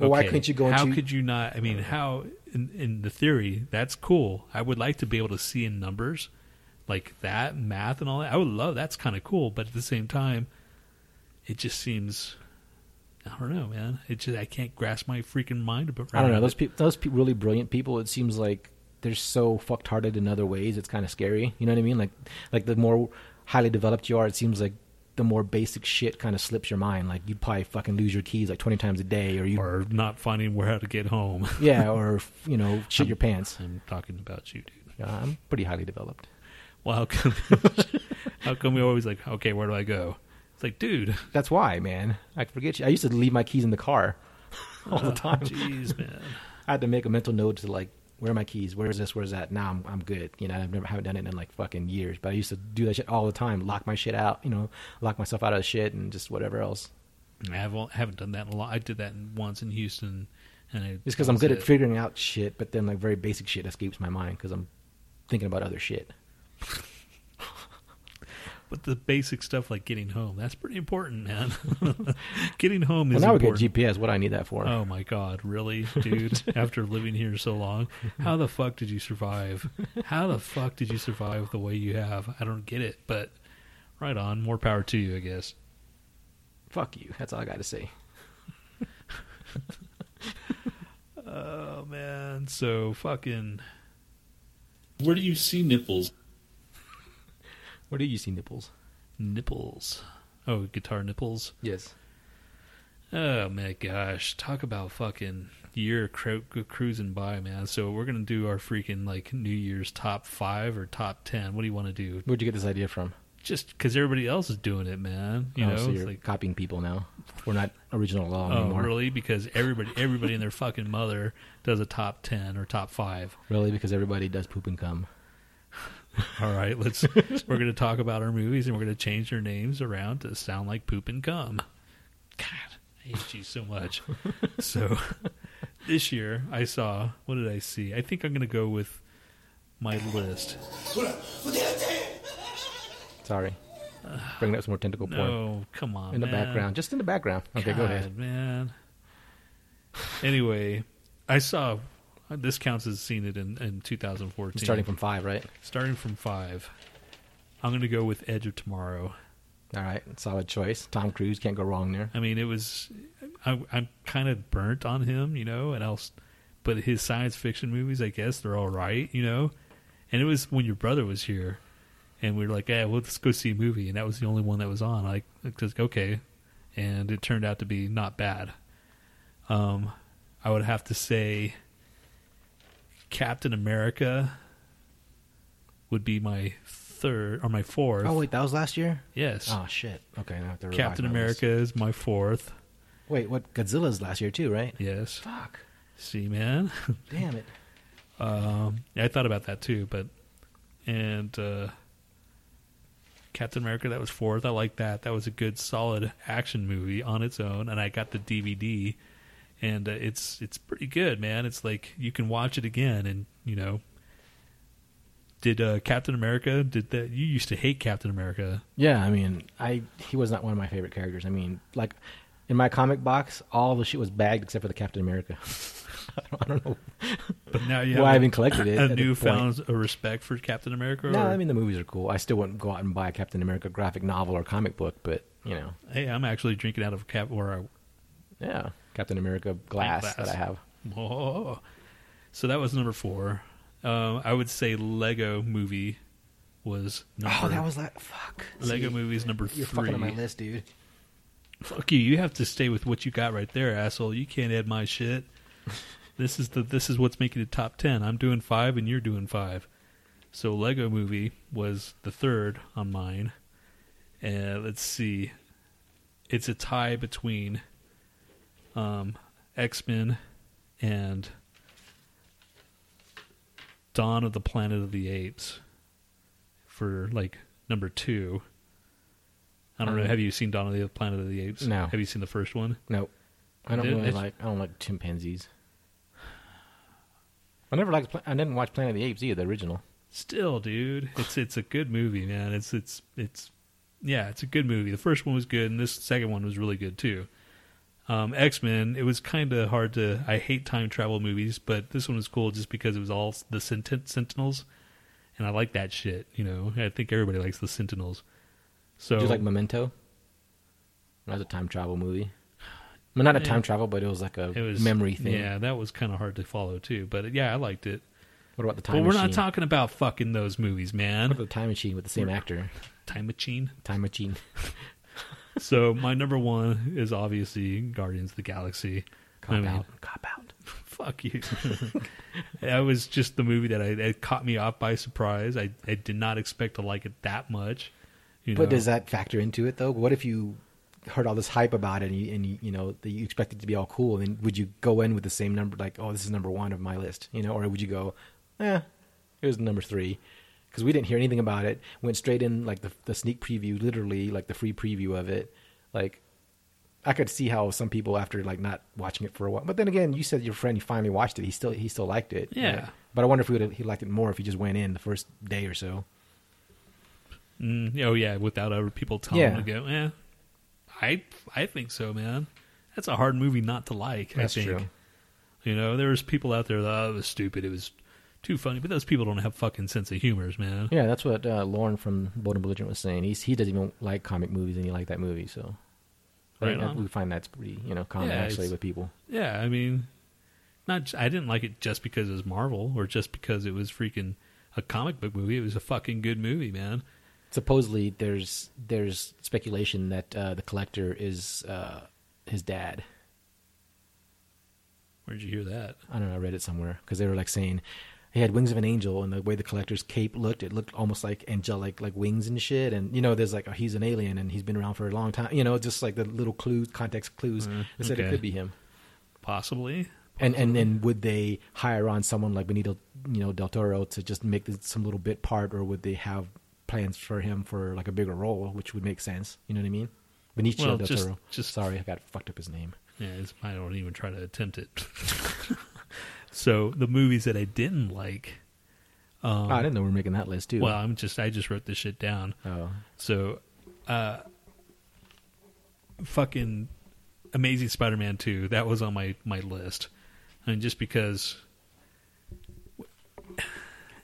[SPEAKER 3] Well, why couldn't you go
[SPEAKER 2] How
[SPEAKER 3] into-
[SPEAKER 2] could you not? I mean, how in, in the theory that's cool. I would like to be able to see in numbers like that, math, and all that. I would love that's kind of cool, but at the same time, it just seems. I don't know, man. It just I can't grasp my freaking mind about.
[SPEAKER 3] I don't know those people, those pe- really brilliant people. It seems like they're so fucked hearted in other ways. It's kind of scary. You know what I mean? Like like the more highly developed you are, it seems like the more basic shit kind of slips your mind. Like you probably fucking lose your keys like twenty times a day, or you
[SPEAKER 2] or not finding where how to get home.
[SPEAKER 3] yeah, or you know shit your pants.
[SPEAKER 2] I'm talking about you, dude.
[SPEAKER 3] Uh, I'm pretty highly developed.
[SPEAKER 2] Well, how come? how come we always like? Okay, where do I go? It's like, dude,
[SPEAKER 3] That's why, man. I forget you. I used to leave my keys in the car all the
[SPEAKER 2] oh,
[SPEAKER 3] time.
[SPEAKER 2] Jeez, man.
[SPEAKER 3] I had to make a mental note to like where are my keys? Where's this? Where's that? Now I'm I'm good. You know, I've never haven't done it in like fucking years, but I used to do that shit all the time. Lock my shit out. You know, lock myself out of the shit and just whatever else.
[SPEAKER 2] I haven't, haven't done that in a lot. I did that once in Houston, and I,
[SPEAKER 3] Just because I'm
[SPEAKER 2] that
[SPEAKER 3] good at
[SPEAKER 2] it.
[SPEAKER 3] figuring out shit, but then like very basic shit escapes my mind because I'm thinking about other shit.
[SPEAKER 2] But the basic stuff like getting home, that's pretty important, man. getting home
[SPEAKER 3] Well,
[SPEAKER 2] is
[SPEAKER 3] now
[SPEAKER 2] important.
[SPEAKER 3] we get GPS. What do I need that for?
[SPEAKER 2] Oh my god, really, dude? After living here so long, how the fuck did you survive? How the fuck did you survive the way you have? I don't get it, but right on. More power to you, I guess.
[SPEAKER 3] Fuck you. That's all I got to say.
[SPEAKER 2] Oh man, so fucking
[SPEAKER 4] Where do you see nipples?
[SPEAKER 3] Where do you see nipples?
[SPEAKER 2] nipples. Oh, guitar nipples.
[SPEAKER 3] Yes.
[SPEAKER 2] Oh my gosh, talk about fucking year cru- cruising by, man. So we're gonna do our freaking like New Year's top five or top ten. What do you want to do?
[SPEAKER 3] Where'd you get this idea from?
[SPEAKER 2] Just because everybody else is doing it, man. You
[SPEAKER 3] oh,
[SPEAKER 2] know,
[SPEAKER 3] so
[SPEAKER 2] it's
[SPEAKER 3] you're
[SPEAKER 2] like
[SPEAKER 3] copying people now. We're not original law
[SPEAKER 2] Oh,
[SPEAKER 3] anymore.
[SPEAKER 2] really? Because everybody, everybody and their fucking mother does a top ten or top five.
[SPEAKER 3] Really? Because everybody does poop and cum.
[SPEAKER 2] All right, let's. we're going to talk about our movies and we're going to change their names around to sound like poop and cum. God, I hate you so much. so this year, I saw. What did I see? I think I'm going to go with my list.
[SPEAKER 3] Sorry. Bringing up some more tentacle porn.
[SPEAKER 2] No, come on,
[SPEAKER 3] In the
[SPEAKER 2] man.
[SPEAKER 3] background. Just in the background. Okay, go ahead.
[SPEAKER 2] Man. Anyway, I saw. This counts as seen it in, in 2014.
[SPEAKER 3] Starting from five, right?
[SPEAKER 2] Starting from five, I'm going to go with Edge of Tomorrow.
[SPEAKER 3] All right. Solid choice. Tom Cruise. Can't go wrong there.
[SPEAKER 2] I mean, it was. I, I'm kind of burnt on him, you know, and else, but his science fiction movies, I guess, they're all right, you know. And it was when your brother was here, and we were like, "Yeah, well, let's go see a movie," and that was the only one that was on. Like, just okay, and it turned out to be not bad. Um, I would have to say, Captain America would be my third or my fourth.
[SPEAKER 3] Oh, wait. That was last year?
[SPEAKER 2] yes,
[SPEAKER 3] Oh, shit. Okay. Now I have to revise
[SPEAKER 2] Captain
[SPEAKER 3] my list.
[SPEAKER 2] America is my fourth.
[SPEAKER 3] Wait, what? Godzilla's last year, too, right?
[SPEAKER 2] Yes.
[SPEAKER 3] Fuck.
[SPEAKER 2] See, man.
[SPEAKER 3] Damn it.
[SPEAKER 2] Um, I thought about that too, but and uh, Captain America that was fourth. I like that. That was a good, solid action movie on its own, and I got the DVD, and uh, it's it's pretty good, man. It's like you can watch it again, and you know. Did uh, Captain America? Did that? You used to hate Captain America.
[SPEAKER 3] Yeah, I mean, I he was not one of my favorite characters. I mean, like in my comic box, all the shit was bagged except for the Captain America. I, don't, I don't know
[SPEAKER 2] But now you
[SPEAKER 3] why I
[SPEAKER 2] have
[SPEAKER 3] even collected it.
[SPEAKER 2] a, newfound a respect for Captain America.
[SPEAKER 3] No,
[SPEAKER 2] or-
[SPEAKER 3] I mean the movies are cool. I still wouldn't go out and buy a Captain America graphic novel or comic book, but you know,
[SPEAKER 2] hey, I'm actually drinking out of a cap or a
[SPEAKER 3] yeah, Captain America glass,
[SPEAKER 2] glass.
[SPEAKER 3] that I have.
[SPEAKER 2] Oh, so that was number four. Um, I would say Lego Movie was number.
[SPEAKER 3] Oh, that was like fuck.
[SPEAKER 2] Lego
[SPEAKER 3] See,
[SPEAKER 2] Movie's number
[SPEAKER 3] You're
[SPEAKER 2] three.
[SPEAKER 3] fucking on my list, dude.
[SPEAKER 2] Fuck you! You have to stay with what you got right there, asshole. You can't add my shit. this is the this is what's making it top ten. I'm doing five, and you're doing five. So Lego Movie was the third on mine. And let's see, it's a tie between um, X Men and Dawn of the Planet of the Apes for like number two. I don't know.
[SPEAKER 3] Um,
[SPEAKER 2] Have you seen Dawn of the Planet of the Apes?
[SPEAKER 3] No.
[SPEAKER 2] Have you seen the first one?
[SPEAKER 3] Nope. I don't really like. I don't like chimpanzees. I never liked. I didn't watch Planet of the Apes either, the original.
[SPEAKER 2] Still, dude, it's it's a good movie, man. It's it's it's yeah, it's a good movie. The first one was good, and this second one was really good too. Um, X Men, it was kind of hard to. I hate time travel movies, but this one was cool just because it was all the Sent- Sentinels, and I like that shit. You know, I think everybody likes the Sentinels. So
[SPEAKER 3] Did you like Memento? That was a time travel movie. Mean, not a
[SPEAKER 2] Yeah.
[SPEAKER 3] time travel, but it was like a
[SPEAKER 2] it was
[SPEAKER 3] memory thing.
[SPEAKER 2] Yeah, that was kind of hard to follow too. But yeah, I liked it.
[SPEAKER 3] What about the time
[SPEAKER 2] but we're
[SPEAKER 3] machine?
[SPEAKER 2] not talking about fucking those movies, man.
[SPEAKER 3] What about the time machine with the same actor?
[SPEAKER 2] Time Machine.
[SPEAKER 3] Time machine.
[SPEAKER 2] So my number one is obviously Guardians of the Galaxy.
[SPEAKER 3] Cop
[SPEAKER 2] I mean,
[SPEAKER 3] out. Cop out.
[SPEAKER 2] Fuck you. that was just the movie that I caught me off by surprise. I, I did not expect to like it that much. You
[SPEAKER 3] But
[SPEAKER 2] know?
[SPEAKER 3] does that factor into it though? What if you heard all this hype about it, and you, and you, you know that you expect it to be all cool, and would you go in with the same number, like, oh, this is number one of my list, you know, or would you go, eh, it was number three, because we didn't hear anything about it, went straight in like the the sneak preview, literally like the free preview of it, like. I could see how some people after like not watching it for a while, but then again, you said your friend he finally watched it. He still he still liked it.
[SPEAKER 2] Yeah.
[SPEAKER 3] right? But I wonder if he would he liked it more if he just went in the first day or so.
[SPEAKER 2] Mm, oh yeah, without other people telling
[SPEAKER 3] Yeah.
[SPEAKER 2] him to go. Yeah, I I think so, man. That's a hard movie not to like.
[SPEAKER 3] That's
[SPEAKER 2] I think.
[SPEAKER 3] true.
[SPEAKER 2] You know, there's people out there that oh, it was stupid. It was too funny, but those people don't have fucking sense of humors, man.
[SPEAKER 3] Yeah, that's what uh, Lauren from Bold and Belligerent was saying. He's he doesn't even like comic movies, and he liked that movie. So,
[SPEAKER 2] Right on.
[SPEAKER 3] we find that's pretty you know common
[SPEAKER 2] Yeah,
[SPEAKER 3] actually with people.
[SPEAKER 2] Yeah, I mean, not. I didn't like it just because it was Marvel or just because it was freaking a comic book movie. It was a fucking good movie, man.
[SPEAKER 3] Supposedly, there's there's speculation that uh, the collector is uh, his dad.
[SPEAKER 2] Where'd you hear that?
[SPEAKER 3] I don't know. I read it somewhere because they were like saying he had wings of an angel, and the way the collector's cape looked, it looked almost like angelic, like wings and shit. And you know, there's like oh, he's an alien and he's been around for a long time. You know, just like the little clues, context clues.
[SPEAKER 2] Mm,
[SPEAKER 3] They said it could be him.
[SPEAKER 2] Possibly.
[SPEAKER 3] And and then would they hire on someone like Benito, you know, Del Toro to just make this, some little bit part, or would they have plans for him for like a bigger role, which would make sense? You know what I mean? Benicio
[SPEAKER 2] Well,
[SPEAKER 3] Del
[SPEAKER 2] just-
[SPEAKER 3] Toro.
[SPEAKER 2] just-
[SPEAKER 3] Sorry, I got fucked up his name.
[SPEAKER 2] Yeah, it's, I don't even try to attempt it. so the movies that I didn't like. Um,
[SPEAKER 3] oh, I didn't know we were making that list too.
[SPEAKER 2] Well, I'm just I just wrote this shit down.
[SPEAKER 3] oh,
[SPEAKER 2] So, uh, fucking Amazing Spider-Man two. That was on my my list, and just because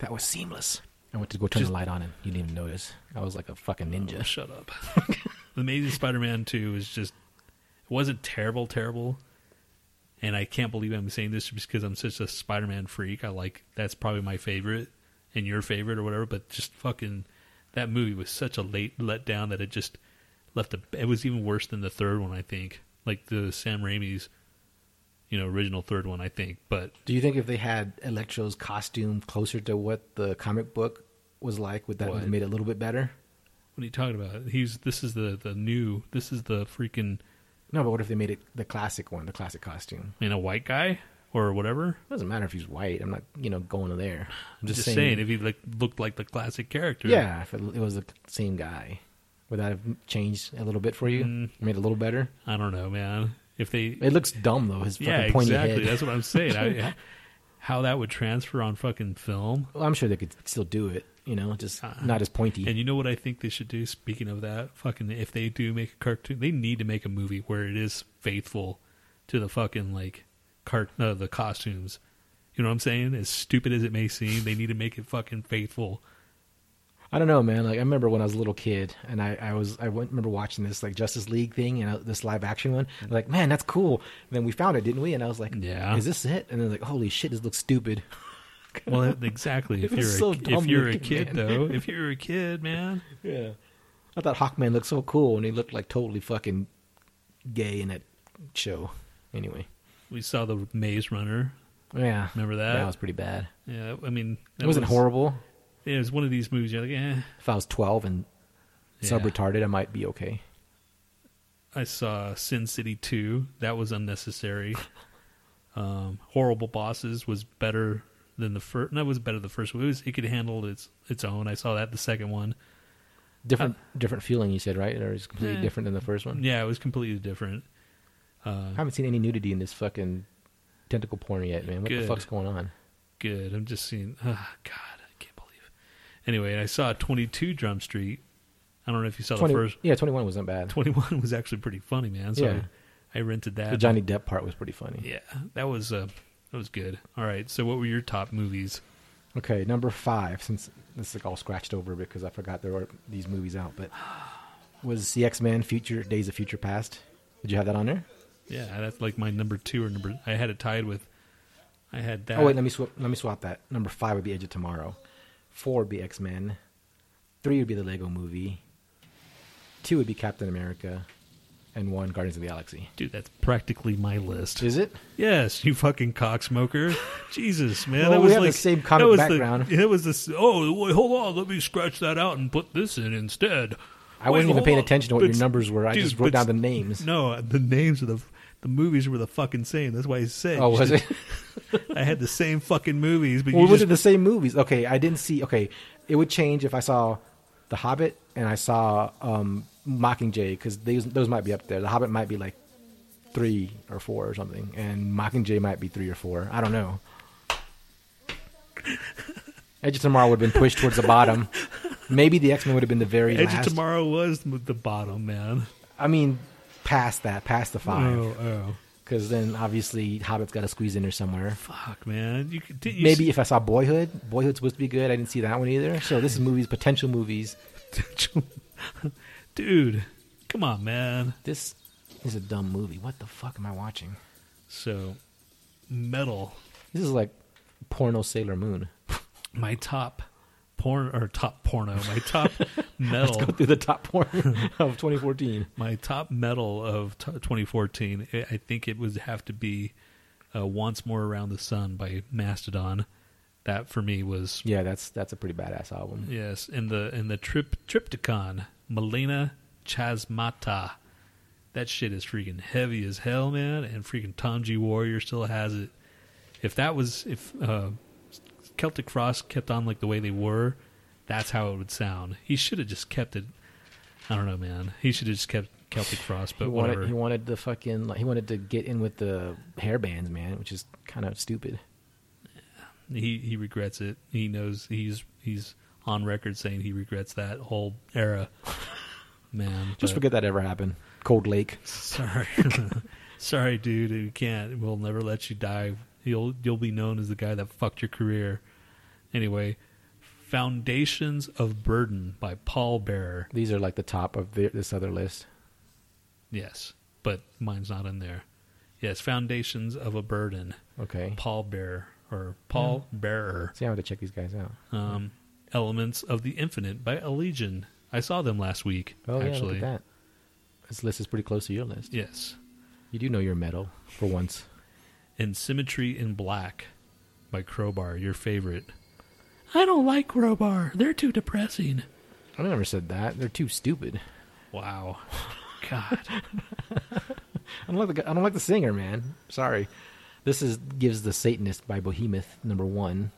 [SPEAKER 3] that was seamless. I went to go turn
[SPEAKER 2] Just-
[SPEAKER 3] the light on and you didn't even notice. I was like a fucking ninja.
[SPEAKER 2] Oh, shut up. Amazing Spider-Man two is just it wasn't terrible, terrible. And I can't believe I'm saying this just because I'm such a Spider-Man freak. I like that's probably my favorite and your favorite or whatever. But just fucking that movie was such a late letdown that it just left a. It was even worse than the third one. I think like the Sam Raimi's, you know, original third one. I think, but
[SPEAKER 3] Do you think if they had Electro's costume closer to what the comic book was like, would that
[SPEAKER 2] What?
[SPEAKER 3] have made it a little bit better?
[SPEAKER 2] what are you talking about? He's this is the the new. This is the freaking
[SPEAKER 3] No, but what if they made it the classic one, the classic costume?
[SPEAKER 2] you know white guy or whatever.
[SPEAKER 3] It doesn't matter if he's white. I'm not, you know, going there. I'm
[SPEAKER 2] Just,
[SPEAKER 3] just,
[SPEAKER 2] saying, if he like looked like the classic character.
[SPEAKER 3] yeah, if it, it was the same guy, would that have changed a little bit for you?
[SPEAKER 2] Mm.
[SPEAKER 3] Made it a little better.
[SPEAKER 2] I don't know, man. If they,
[SPEAKER 3] It looks dumb though. His fucking
[SPEAKER 2] yeah,
[SPEAKER 3] pointy
[SPEAKER 2] exactly.
[SPEAKER 3] head.
[SPEAKER 2] That's what I'm saying. I, how that would transfer on fucking film.
[SPEAKER 3] Well, I'm sure they could still do it. You know, just
[SPEAKER 2] Uh,
[SPEAKER 3] not as pointy.
[SPEAKER 2] And you know what I think they should do? Speaking of that, fucking, if they do make a cartoon, they need to make a movie where it is faithful to the fucking like cart, uh, the costumes. You know what I'm saying? As stupid as it may seem, they need to make it fucking faithful.
[SPEAKER 3] I don't know, man. Like I remember when I was a little kid, and I, I was I went, remember watching this like Justice League thing and uh, this live action one. Like, man, that's cool. And then we found it, didn't we? And I was like,
[SPEAKER 2] Yeah.
[SPEAKER 3] is this it? And then like, holy shit, this looks stupid.
[SPEAKER 2] Well, exactly. If you're
[SPEAKER 3] so
[SPEAKER 2] a, if you're a kid,
[SPEAKER 3] man.
[SPEAKER 2] though, if you're a kid, man,
[SPEAKER 3] Yeah. I thought Hawkman looked so cool, and he looked like totally fucking gay in that show. Anyway,
[SPEAKER 2] we saw the Maze Runner.
[SPEAKER 3] yeah,
[SPEAKER 2] Remember that?
[SPEAKER 3] That was pretty bad.
[SPEAKER 2] Yeah, I mean,
[SPEAKER 3] It wasn't
[SPEAKER 2] was-
[SPEAKER 3] horrible.
[SPEAKER 2] It was one of these movies. You're like, eh.
[SPEAKER 3] If I was twelve and
[SPEAKER 2] Yeah.
[SPEAKER 3] sub retarded, I might be okay.
[SPEAKER 2] I saw Sin City 2. That was unnecessary. Um, Horrible Bosses was better than the first. No, it was better than the first one. It, was, it could handle its its own. I saw that the second one.
[SPEAKER 3] Different, different feeling. You said right, or is completely
[SPEAKER 2] Eh.
[SPEAKER 3] different than the first one.
[SPEAKER 2] Yeah, it was completely different. Uh,
[SPEAKER 3] I haven't seen any nudity in this fucking tentacle porn yet, man. What
[SPEAKER 2] Good.
[SPEAKER 3] the fuck's going on?
[SPEAKER 2] good. I'm just seeing. Oh, God, I can't believe. Anyway, I saw 22 Jump Street. I don't know if you saw
[SPEAKER 3] 20,
[SPEAKER 2] the first.
[SPEAKER 3] yeah, twenty one wasn't bad.
[SPEAKER 2] 21 was actually pretty funny, man. So
[SPEAKER 3] Yeah.
[SPEAKER 2] I, I rented that.
[SPEAKER 3] The Johnny Depp part was pretty funny.
[SPEAKER 2] Yeah, that was uh, that was good. All right, so what were your top movies?
[SPEAKER 3] Okay, number five. Since this is like all scratched over because I forgot there were these movies out, but was the X Men Future Days of Future Past? Did you have that on there?
[SPEAKER 2] Yeah, that's like my number two or number. I had it tied with. I had that.
[SPEAKER 3] Oh wait, let me swap. Let me swap that. Number five would be Edge of Tomorrow. Four would be X Men. Three would be the Lego Movie. Two would be Captain America, and one Guardians of the Galaxy.
[SPEAKER 2] Dude, that's practically my list.
[SPEAKER 3] Is it?
[SPEAKER 2] Yes, you fucking cocksmoker. Jesus, man.
[SPEAKER 3] Well,
[SPEAKER 2] that
[SPEAKER 3] we
[SPEAKER 2] was
[SPEAKER 3] have the
[SPEAKER 2] like
[SPEAKER 3] same
[SPEAKER 2] that
[SPEAKER 3] comic
[SPEAKER 2] was
[SPEAKER 3] background.
[SPEAKER 2] The, it was this. Oh, wait, hold on. Let me scratch that out and put this in instead.
[SPEAKER 3] I
[SPEAKER 2] Wait,
[SPEAKER 3] wasn't even paying
[SPEAKER 2] on.
[SPEAKER 3] attention to what
[SPEAKER 2] But-
[SPEAKER 3] your numbers were. I
[SPEAKER 2] dude,
[SPEAKER 3] just wrote down the names.
[SPEAKER 2] No, the names of the the movies were the fucking same. That's why I said.
[SPEAKER 3] Oh, was it?
[SPEAKER 2] I had the same fucking movies, but
[SPEAKER 3] Well, was
[SPEAKER 2] just
[SPEAKER 3] it the same movies? Okay, I didn't see. Okay, it would change if I saw The Hobbit and I saw um, Mockingjay because those those might be up there. The Hobbit might be like three or four or something, and Mockingjay might be three or four. I don't know. Edge of Tomorrow would have been pushed towards the bottom. Maybe the X Men would have been the very
[SPEAKER 2] Edge
[SPEAKER 3] last.
[SPEAKER 2] of Tomorrow was the bottom, man.
[SPEAKER 3] I mean, past that, past the five,
[SPEAKER 2] Oh, oh,
[SPEAKER 3] because then obviously Hobbit's got to squeeze in there somewhere.
[SPEAKER 2] fuck, man. You, could- did you
[SPEAKER 3] Maybe if I saw Boyhood, Boyhood's supposed to be good. I didn't see that one either. So this is movies, potential movies.
[SPEAKER 2] dude, come on, man.
[SPEAKER 3] This is a dumb movie. What the fuck am I watching?
[SPEAKER 2] So, metal.
[SPEAKER 3] This is like porno Sailor Moon.
[SPEAKER 2] My top porn or top porno. My top metal.
[SPEAKER 3] Let's Go through the top porn of 2014.
[SPEAKER 2] my top metal of t- 2014 i think it would have to be uh, once more around the sun by mastodon that for me was
[SPEAKER 3] Yeah, that's that's a pretty badass album.
[SPEAKER 2] yes in the in the trip Triptykon Melana Chasmata that shit is freaking heavy as hell man and freaking tom g warrior still has it if that was if uh celtic frost kept on like the way they were that's how it would sound he should have just kept it i don't know man he should have just kept celtic frost but
[SPEAKER 3] he
[SPEAKER 2] whatever
[SPEAKER 3] wanted he wanted the fucking like, he wanted to get in with the hair bands, man, which is kind of stupid.
[SPEAKER 2] he he regrets it. He knows he's he's on record saying he regrets that whole era. Man,
[SPEAKER 3] Just
[SPEAKER 2] but-
[SPEAKER 3] forget that ever happened. Cold Lake.
[SPEAKER 2] Sorry, sorry, dude. We can't. We'll never let you die. You'll you'll be known as the guy that fucked your career. Anyway, Foundations of Burden by Pallbearer.
[SPEAKER 3] These are like the top of the, this other list.
[SPEAKER 2] Yes, but mine's not in there. Yes, Foundations of a Burden.
[SPEAKER 3] Okay.
[SPEAKER 2] Paul Bearer or Paul Bearer.
[SPEAKER 3] See, I have to check these guys out.
[SPEAKER 2] um, Elements of the Infinite by Allegaeon. I saw them last week.
[SPEAKER 3] Oh yeah,
[SPEAKER 2] actually,
[SPEAKER 3] look at that. This list is pretty close to your list.
[SPEAKER 2] yes.
[SPEAKER 3] You do know your metal for once.
[SPEAKER 2] And Symmetry in Black by Crowbar, your favorite. I don't like Crowbar. They're too depressing.
[SPEAKER 3] I never said that. They're too stupid.
[SPEAKER 2] Wow. God.
[SPEAKER 3] I don't like the I don't like the singer, man. Sorry. This is gives the Satanist by Behemoth number one,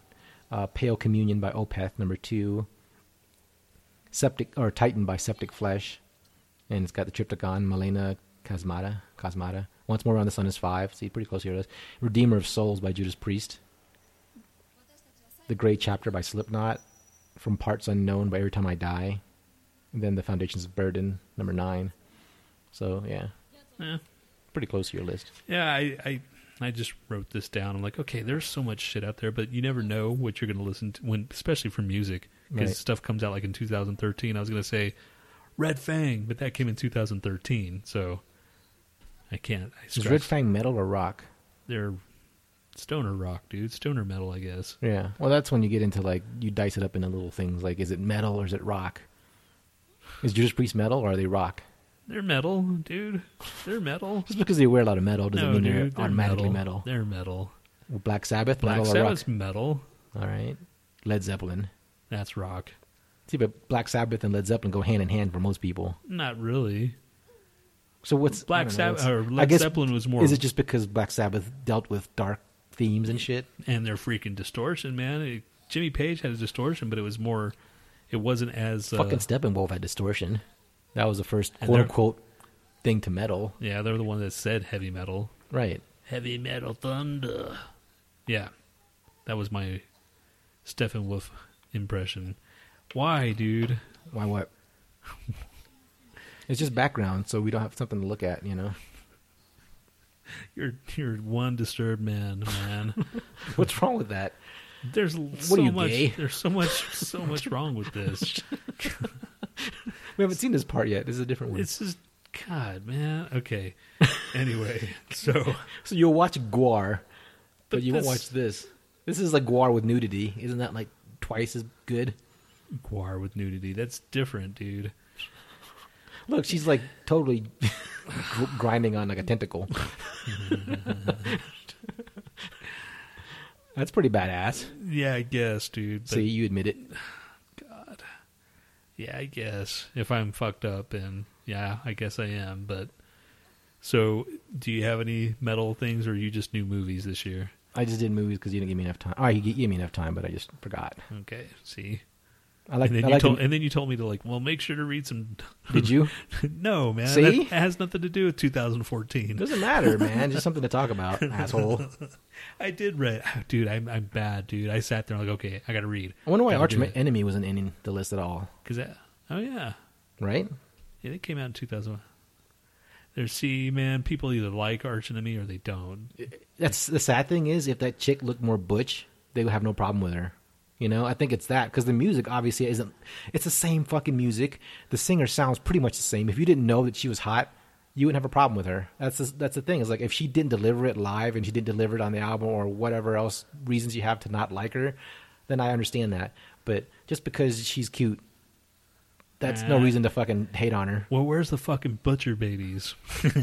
[SPEAKER 3] uh, Pale Communion by Opeth number two, Septic or Titan by Septic Flesh, and it's got the Triptykon, Malena Cosmata, Cosmata. Once More Around the Sun is five. See, pretty close to your list. Redeemer of Souls by Judas Priest. The Gray Chapter by Slipknot. From Parts Unknown by Every Time I Die. And then The Foundations of Burden, number nine. So, yeah,
[SPEAKER 2] Eh.
[SPEAKER 3] pretty close to your list.
[SPEAKER 2] Yeah, I, I I just wrote this down. I'm like, okay, there's so much shit out there, but you never know what you're going to listen to when, especially for music, because
[SPEAKER 3] Right.
[SPEAKER 2] stuff comes out like in 2013. I was going to say Red Fang, but that came in 2013, so I can't. I
[SPEAKER 3] Is Red Fang metal or rock?
[SPEAKER 2] They're stoner rock, dude. Stoner metal, I guess.
[SPEAKER 3] Yeah. Well, that's when you get into like you dice it up into little things like is it metal or is it rock? Is Judas Priest metal or are they rock?
[SPEAKER 2] They're metal, dude. They're metal.
[SPEAKER 3] Just because they wear a lot of metal doesn't
[SPEAKER 2] no,
[SPEAKER 3] mean
[SPEAKER 2] dude,
[SPEAKER 3] they're
[SPEAKER 2] they're
[SPEAKER 3] automatically
[SPEAKER 2] metal.
[SPEAKER 3] metal.
[SPEAKER 2] They're metal.
[SPEAKER 3] Black Sabbath,
[SPEAKER 2] Black
[SPEAKER 3] metal
[SPEAKER 2] Sabbath's metal.
[SPEAKER 3] All right. Led Zeppelin.
[SPEAKER 2] That's rock.
[SPEAKER 3] See, but Black Sabbath and Led Zeppelin go hand in hand for most people.
[SPEAKER 2] Not really.
[SPEAKER 3] So what's
[SPEAKER 2] Black Sabbath or Led
[SPEAKER 3] guess-
[SPEAKER 2] Zeppelin was more
[SPEAKER 3] Is it just because Black Sabbath dealt with dark themes and shit?
[SPEAKER 2] and their freaking distortion, man. It- Jimmy Page had a distortion, but it was more. It wasn't as uh,
[SPEAKER 3] Fucking Steppenwolf had distortion. That was the first
[SPEAKER 2] And
[SPEAKER 3] quote
[SPEAKER 2] they're-
[SPEAKER 3] unquote thing to metal.
[SPEAKER 2] Yeah, they're the one that said heavy metal.
[SPEAKER 3] Right.
[SPEAKER 2] Heavy metal thunder. Yeah, that was my Steppenwolf impression. Why, dude?
[SPEAKER 3] Why what? it's just background, so we don't have something to look at, you know.
[SPEAKER 2] You're you're one disturbed man, man.
[SPEAKER 3] What's wrong with that?
[SPEAKER 2] There's so
[SPEAKER 3] are you,
[SPEAKER 2] much.
[SPEAKER 3] gay?
[SPEAKER 2] There's so much. So much wrong with this.
[SPEAKER 3] We haven't seen this part yet. This is a different one.
[SPEAKER 2] It's just God, man. Okay. Anyway, so
[SPEAKER 3] so you'll watch Gwar, but,
[SPEAKER 2] But
[SPEAKER 3] you won't watch this. This is like Gwar with nudity. Isn't that like twice as good?
[SPEAKER 2] Gwar with nudity. That's different, dude.
[SPEAKER 3] Look, she's like totally grinding on like a tentacle. That's pretty badass.
[SPEAKER 2] Yeah, I guess, dude.
[SPEAKER 3] See, you admit it.
[SPEAKER 2] God. Yeah, I guess if I'm fucked up, and yeah, I guess I am. But so, do you have any metal things, or you just new movies this year?
[SPEAKER 3] I just did movies because you didn't give me enough time. Oh, you gave me enough time, but I just forgot.
[SPEAKER 2] Okay, see,
[SPEAKER 3] I like.
[SPEAKER 2] and then
[SPEAKER 3] I
[SPEAKER 2] you
[SPEAKER 3] like
[SPEAKER 2] told,
[SPEAKER 3] the-
[SPEAKER 2] and then you told me to like, well, make sure to read some.
[SPEAKER 3] did you?
[SPEAKER 2] no, man,
[SPEAKER 3] See?
[SPEAKER 2] that, has nothing to do with 2014.
[SPEAKER 3] Doesn't matter, man. Just something to talk about, asshole.
[SPEAKER 2] I did read, dude. I'm I'm bad, dude. I sat there like, okay, I got to read.
[SPEAKER 3] I wonder why Arch. Enemy wasn't in the list at all.
[SPEAKER 2] Cause that, oh yeah,
[SPEAKER 3] Right?
[SPEAKER 2] yeah, it came out in 2001. There's see, man, people either like Arch Enemy or they don't.
[SPEAKER 3] That's the sad thing is if that chick looked more butch, they would have no problem with her. You know, I think it's that because the music obviously isn't. It's the same fucking music. The singer sounds pretty much the same. If you didn't know that she was hot, you wouldn't have a problem with her. That's the, that's the thing. Is like if she didn't deliver it live and she didn't deliver it on the album or whatever else reasons you have to not like her, then I understand that. But just because she's cute, that's no
[SPEAKER 2] uh,
[SPEAKER 3] reason to fucking hate on her.
[SPEAKER 2] Well, where's the fucking butcher babies?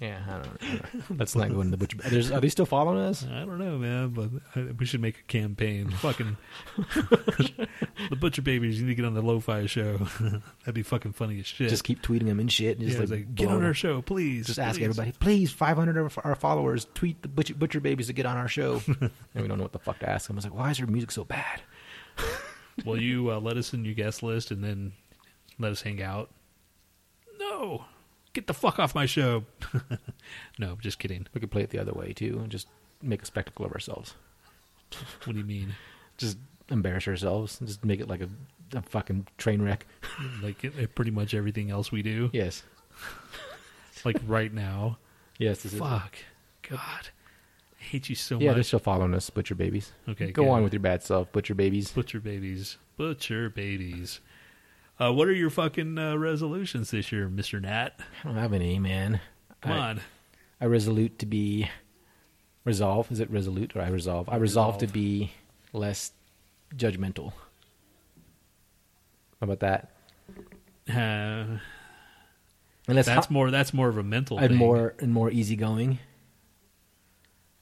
[SPEAKER 3] Yeah, I don't. I don't let's not go into the butcher. There's, are they still following us?
[SPEAKER 2] I don't know, man, but I, we should make a campaign. Fucking the butcher babies you need to get on the lo-fi show. That'd be fucking funny as shit.
[SPEAKER 3] Just keep tweeting them and shit. And
[SPEAKER 2] yeah,
[SPEAKER 3] just
[SPEAKER 2] it's
[SPEAKER 3] like,
[SPEAKER 2] like, get
[SPEAKER 3] blow
[SPEAKER 2] on
[SPEAKER 3] them.
[SPEAKER 2] our show, please.
[SPEAKER 3] Just ask
[SPEAKER 2] please."
[SPEAKER 3] everybody, please, 500 of our followers tweet the butcher, butcher babies to get on our show. and we don't know what the fuck to ask them. I was like, why is your music so bad?
[SPEAKER 2] Will you uh, let us in your guest list and then let us hang out? No, get the fuck off my show. no, just kidding.
[SPEAKER 3] We could play it the other way too, and just make a spectacle of ourselves.
[SPEAKER 2] What do you mean?
[SPEAKER 3] Just embarrass ourselves. Just make it like a, a fucking train wreck.
[SPEAKER 2] Like it, it- pretty much everything else we do.
[SPEAKER 3] Yes,
[SPEAKER 2] Like right now.
[SPEAKER 3] yes. This is,
[SPEAKER 2] Fuck, God, I hate you so much.
[SPEAKER 3] yeah, they're
[SPEAKER 2] much.
[SPEAKER 3] still following us, butcher babies.
[SPEAKER 2] Okay,
[SPEAKER 3] go
[SPEAKER 2] good.
[SPEAKER 3] on with your bad self, butcher babies.
[SPEAKER 2] Butcher babies. Butcher babies. Uh, what are your fucking uh, resolutions this year, Mister Nat?
[SPEAKER 3] I don't have any, man.
[SPEAKER 2] Come
[SPEAKER 3] I,
[SPEAKER 2] on.
[SPEAKER 3] I resolute to be resolve. Is it resolute or I resolve? I resolve to be less judgmental. How about that?
[SPEAKER 2] Uh,
[SPEAKER 3] And
[SPEAKER 2] that's
[SPEAKER 3] ho-
[SPEAKER 2] more. That's more of a mental.
[SPEAKER 3] and
[SPEAKER 2] thing.
[SPEAKER 3] more and more easygoing.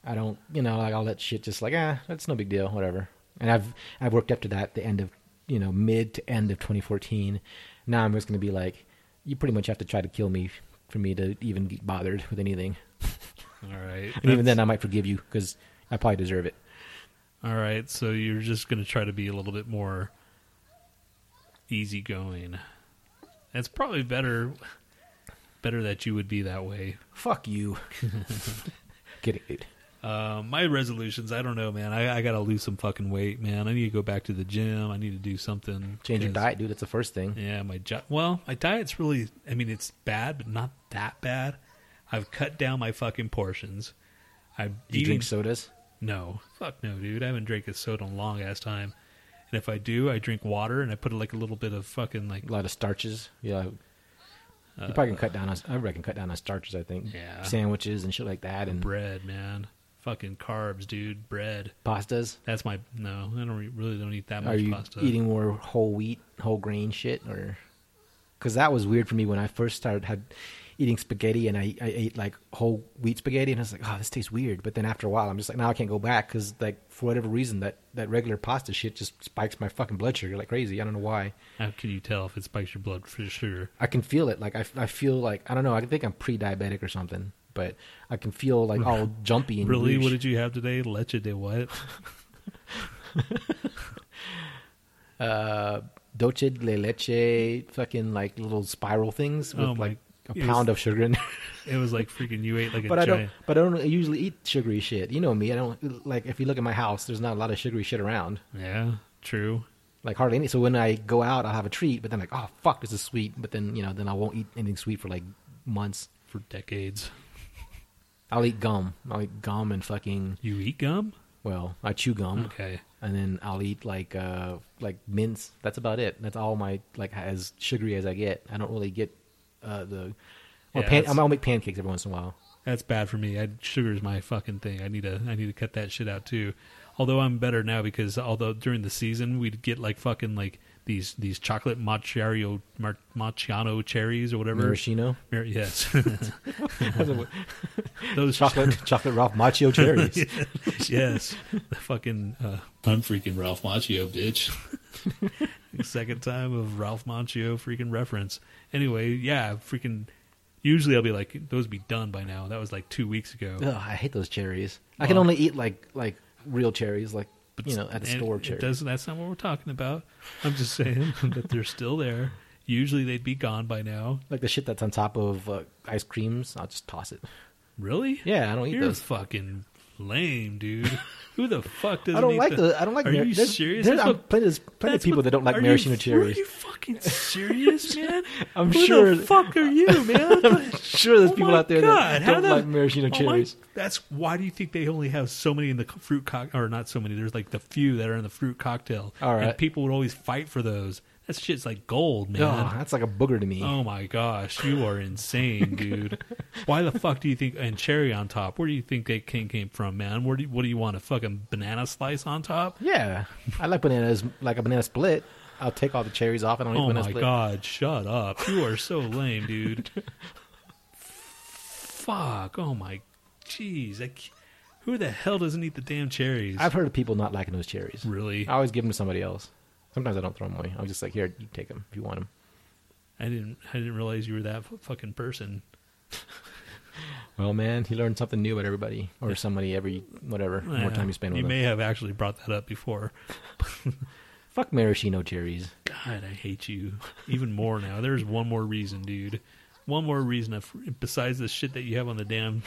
[SPEAKER 3] I don't, you know, like all that shit. Just like ah, that's no big deal, whatever. And I've I've worked up to that. The end of you know mid to end of 2014. Now I'm just going to be like, you pretty much have to try to kill me for me to even get bothered with anything.
[SPEAKER 2] All right.
[SPEAKER 3] And even then, I might forgive you because I probably deserve it.
[SPEAKER 2] all right. So you're just going to try to be a little bit more easygoing. It's probably better. Better that you would be that way.
[SPEAKER 3] Fuck you. Kidding, dude.
[SPEAKER 2] Uh, my resolutions, I don't know, man. I, I got to lose some fucking weight, man. I need to go back to the gym. I need to do something.
[SPEAKER 3] Change your diet, dude. That's the first thing.
[SPEAKER 2] Yeah, my jo- well, my diet's really. I mean, it's bad, but not that bad. I've cut down my fucking portions. I'm
[SPEAKER 3] you
[SPEAKER 2] eating
[SPEAKER 3] drink sodas?
[SPEAKER 2] no, fuck no, dude. I haven't drank a soda in a long ass time. And if I do, I drink water and I put like a little bit of fucking like
[SPEAKER 3] A lot of starches. Yeah. you
[SPEAKER 2] uh,
[SPEAKER 3] probably can cut down on. I reckon cut down on starches. I think.
[SPEAKER 2] Yeah.
[SPEAKER 3] Sandwiches and shit like that, and
[SPEAKER 2] bread, man. Fucking carbs, dude. Bread.
[SPEAKER 3] pastas.
[SPEAKER 2] That's my no. I don't re- really don't eat that much
[SPEAKER 3] Are you
[SPEAKER 2] pasta.
[SPEAKER 3] eating more whole wheat, whole grain shit, or? Because that was weird for me when I first started had eating spaghetti, and I, I ate like whole wheat spaghetti, and I was like, oh, this tastes weird. But then after a while, I'm just like, now I can't go back because like for whatever reason that that regular pasta shit just spikes my fucking blood sugar like crazy. I don't know why.
[SPEAKER 2] How can you tell if it spikes your blood sugar?
[SPEAKER 3] I can feel it. Like I, I feel like I don't know. I think I'm pre-diabetic or something, but I can feel like all jumpy and
[SPEAKER 2] Really? What did you have today? Leche de what?
[SPEAKER 3] uh, dulce de leche, fucking like little spiral things with
[SPEAKER 2] Oh
[SPEAKER 3] like a
[SPEAKER 2] it was-
[SPEAKER 3] pound of sugar in there.
[SPEAKER 2] It was like freaking you ate like a
[SPEAKER 3] but I don't.
[SPEAKER 2] giant.
[SPEAKER 3] But I don't usually eat sugary shit. You know me. I don't like. If you look at my house, there's not a lot of sugary shit around.
[SPEAKER 2] Yeah, true.
[SPEAKER 3] Like hardly any. So when I go out, I'll have a treat. But then like, oh fuck, this is sweet. But then you know, then I won't eat anything sweet for like months.
[SPEAKER 2] For decades.
[SPEAKER 3] I'll eat gum. I'll eat gum and fucking.
[SPEAKER 2] You eat gum?
[SPEAKER 3] Well, I chew gum.
[SPEAKER 2] Okay.
[SPEAKER 3] and then I'll eat like uh like mints. That's about it. That's all my like as sugary as I get. I don't really get uh the well,
[SPEAKER 2] Yeah,
[SPEAKER 3] pan, I'll make pancakes every once in a while.
[SPEAKER 2] That's bad for me. I, sugar is my fucking thing. I need to I need to cut that shit out too. Although I'm better now because although during the season we'd get like fucking like these these chocolate macchiato mar, macchiano cherries or whatever.
[SPEAKER 3] Maraschino,
[SPEAKER 2] Mar- yes. Those
[SPEAKER 3] chocolate, chocolate Ralph Macchio cherries.
[SPEAKER 2] yes. The fucking uh,
[SPEAKER 4] I'm freaking Ralph Macchio, bitch.
[SPEAKER 2] Second time of Ralph Macchio freaking reference. Anyway, yeah, freaking. Usually I'll be like, those be done by now. That was like two weeks ago.
[SPEAKER 3] Ugh, I hate those cherries. I can only eat like like real cherries, like you know, at the store cherries.
[SPEAKER 2] doesn't. That's not what we're talking about. I'm just saying that they're still there. Usually they'd be gone by now.
[SPEAKER 3] Like the shit that's on top of uh, ice creams, I'll just toss it.
[SPEAKER 2] Really?
[SPEAKER 3] Yeah, I don't eat
[SPEAKER 2] You're
[SPEAKER 3] those.
[SPEAKER 2] fucking lame, dude. Who the fuck doesn't
[SPEAKER 3] I don't like
[SPEAKER 2] the?
[SPEAKER 3] the. I don't like.
[SPEAKER 2] Are
[SPEAKER 3] mar-
[SPEAKER 2] you
[SPEAKER 3] there's,
[SPEAKER 2] serious?
[SPEAKER 3] There's,
[SPEAKER 2] what-
[SPEAKER 3] plenty, there's plenty of people
[SPEAKER 2] what-
[SPEAKER 3] that don't like maraschino cherries.
[SPEAKER 2] Are you fucking serious, man?
[SPEAKER 3] I'm
[SPEAKER 2] Who
[SPEAKER 3] sure-
[SPEAKER 2] the fuck are you, man?
[SPEAKER 3] I'm sure, there's
[SPEAKER 2] Oh
[SPEAKER 3] people out there
[SPEAKER 2] God,
[SPEAKER 3] that don't
[SPEAKER 2] the-
[SPEAKER 3] like maraschino
[SPEAKER 2] Oh my-
[SPEAKER 3] cherries.
[SPEAKER 2] that's why do you think they only have so many in the fruit cock or not so many? There's like the few that are in the fruit cocktail.
[SPEAKER 3] All right.
[SPEAKER 2] And people would always fight for those. That shit's like gold, oh, man.
[SPEAKER 3] Oh, that's like a booger to me.
[SPEAKER 2] Oh my gosh, you are insane, dude. Why the fuck do you think and cherry on top? Where do you think that came came from, man? Where do you, what do you want a fucking banana slice on top?
[SPEAKER 3] Yeah, I like bananas, like a banana split. I'll take all the cherries off and I'll eat
[SPEAKER 2] Oh
[SPEAKER 3] banana
[SPEAKER 2] my god, shut up. You are so lame, dude. fuck. Oh my jeez. I Who the hell doesn't eat the damn cherries?
[SPEAKER 3] I've heard of people not liking those cherries.
[SPEAKER 2] really?
[SPEAKER 3] I always give them to somebody else. Sometimes I don't throw them away. I'm just like, here, you take them if you want them.
[SPEAKER 2] I didn't I didn't realize you were that f- fucking person.
[SPEAKER 3] Well, man, you learn something new about everybody or somebody every whatever more time you spend with
[SPEAKER 2] You
[SPEAKER 3] them.
[SPEAKER 2] may have actually brought that up before.
[SPEAKER 3] Fuck maraschino cherries.
[SPEAKER 2] God, I hate you even more now. There's one more reason, dude. One more reason besides the shit that you have on the damn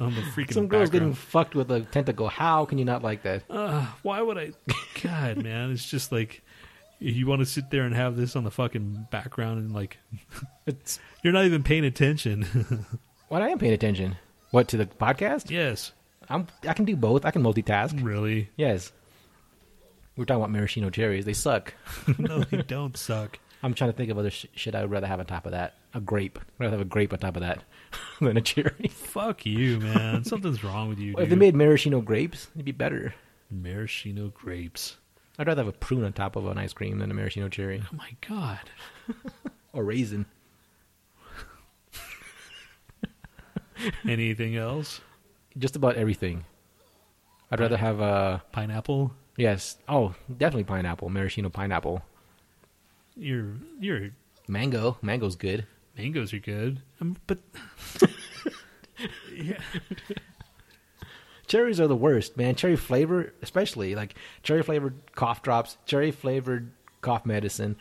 [SPEAKER 2] on the freaking
[SPEAKER 3] Some girl's getting fucked with a tentacle. How can you not like that?
[SPEAKER 2] Uh, why would I? God, man, it's just like you want to sit there and have this on the fucking background and like
[SPEAKER 3] It's
[SPEAKER 2] you're not even paying attention.
[SPEAKER 3] what I am paying attention. What to the podcast?
[SPEAKER 2] yes,
[SPEAKER 3] I'm. I can do both. I can multitask.
[SPEAKER 2] really.
[SPEAKER 3] Yes. We're talking about maraschino cherries. They suck.
[SPEAKER 2] no, they don't suck.
[SPEAKER 3] I'm trying to think of other sh- shit I would rather have on top of that. A grape. I'd rather have a grape on top of that than a cherry.
[SPEAKER 2] Fuck you, man. Something's wrong with you,
[SPEAKER 3] If they
[SPEAKER 2] dude.
[SPEAKER 3] made maraschino grapes, it'd be better.
[SPEAKER 2] maraschino grapes.
[SPEAKER 3] I'd rather have a prune on top of an ice cream than a maraschino cherry
[SPEAKER 2] Oh my god.
[SPEAKER 3] or raisin.
[SPEAKER 2] Anything else?
[SPEAKER 3] Just about everything. I'd rather have a
[SPEAKER 2] Pineapple.
[SPEAKER 3] yes. Oh, definitely pineapple, maraschino pineapple,
[SPEAKER 2] Your your
[SPEAKER 3] mango. Mango's good.
[SPEAKER 2] Mangoes are good, um, but yeah,
[SPEAKER 3] Cherries are the worst, man. Cherry flavor, especially like cherry flavored cough drops, cherry flavored cough medicine.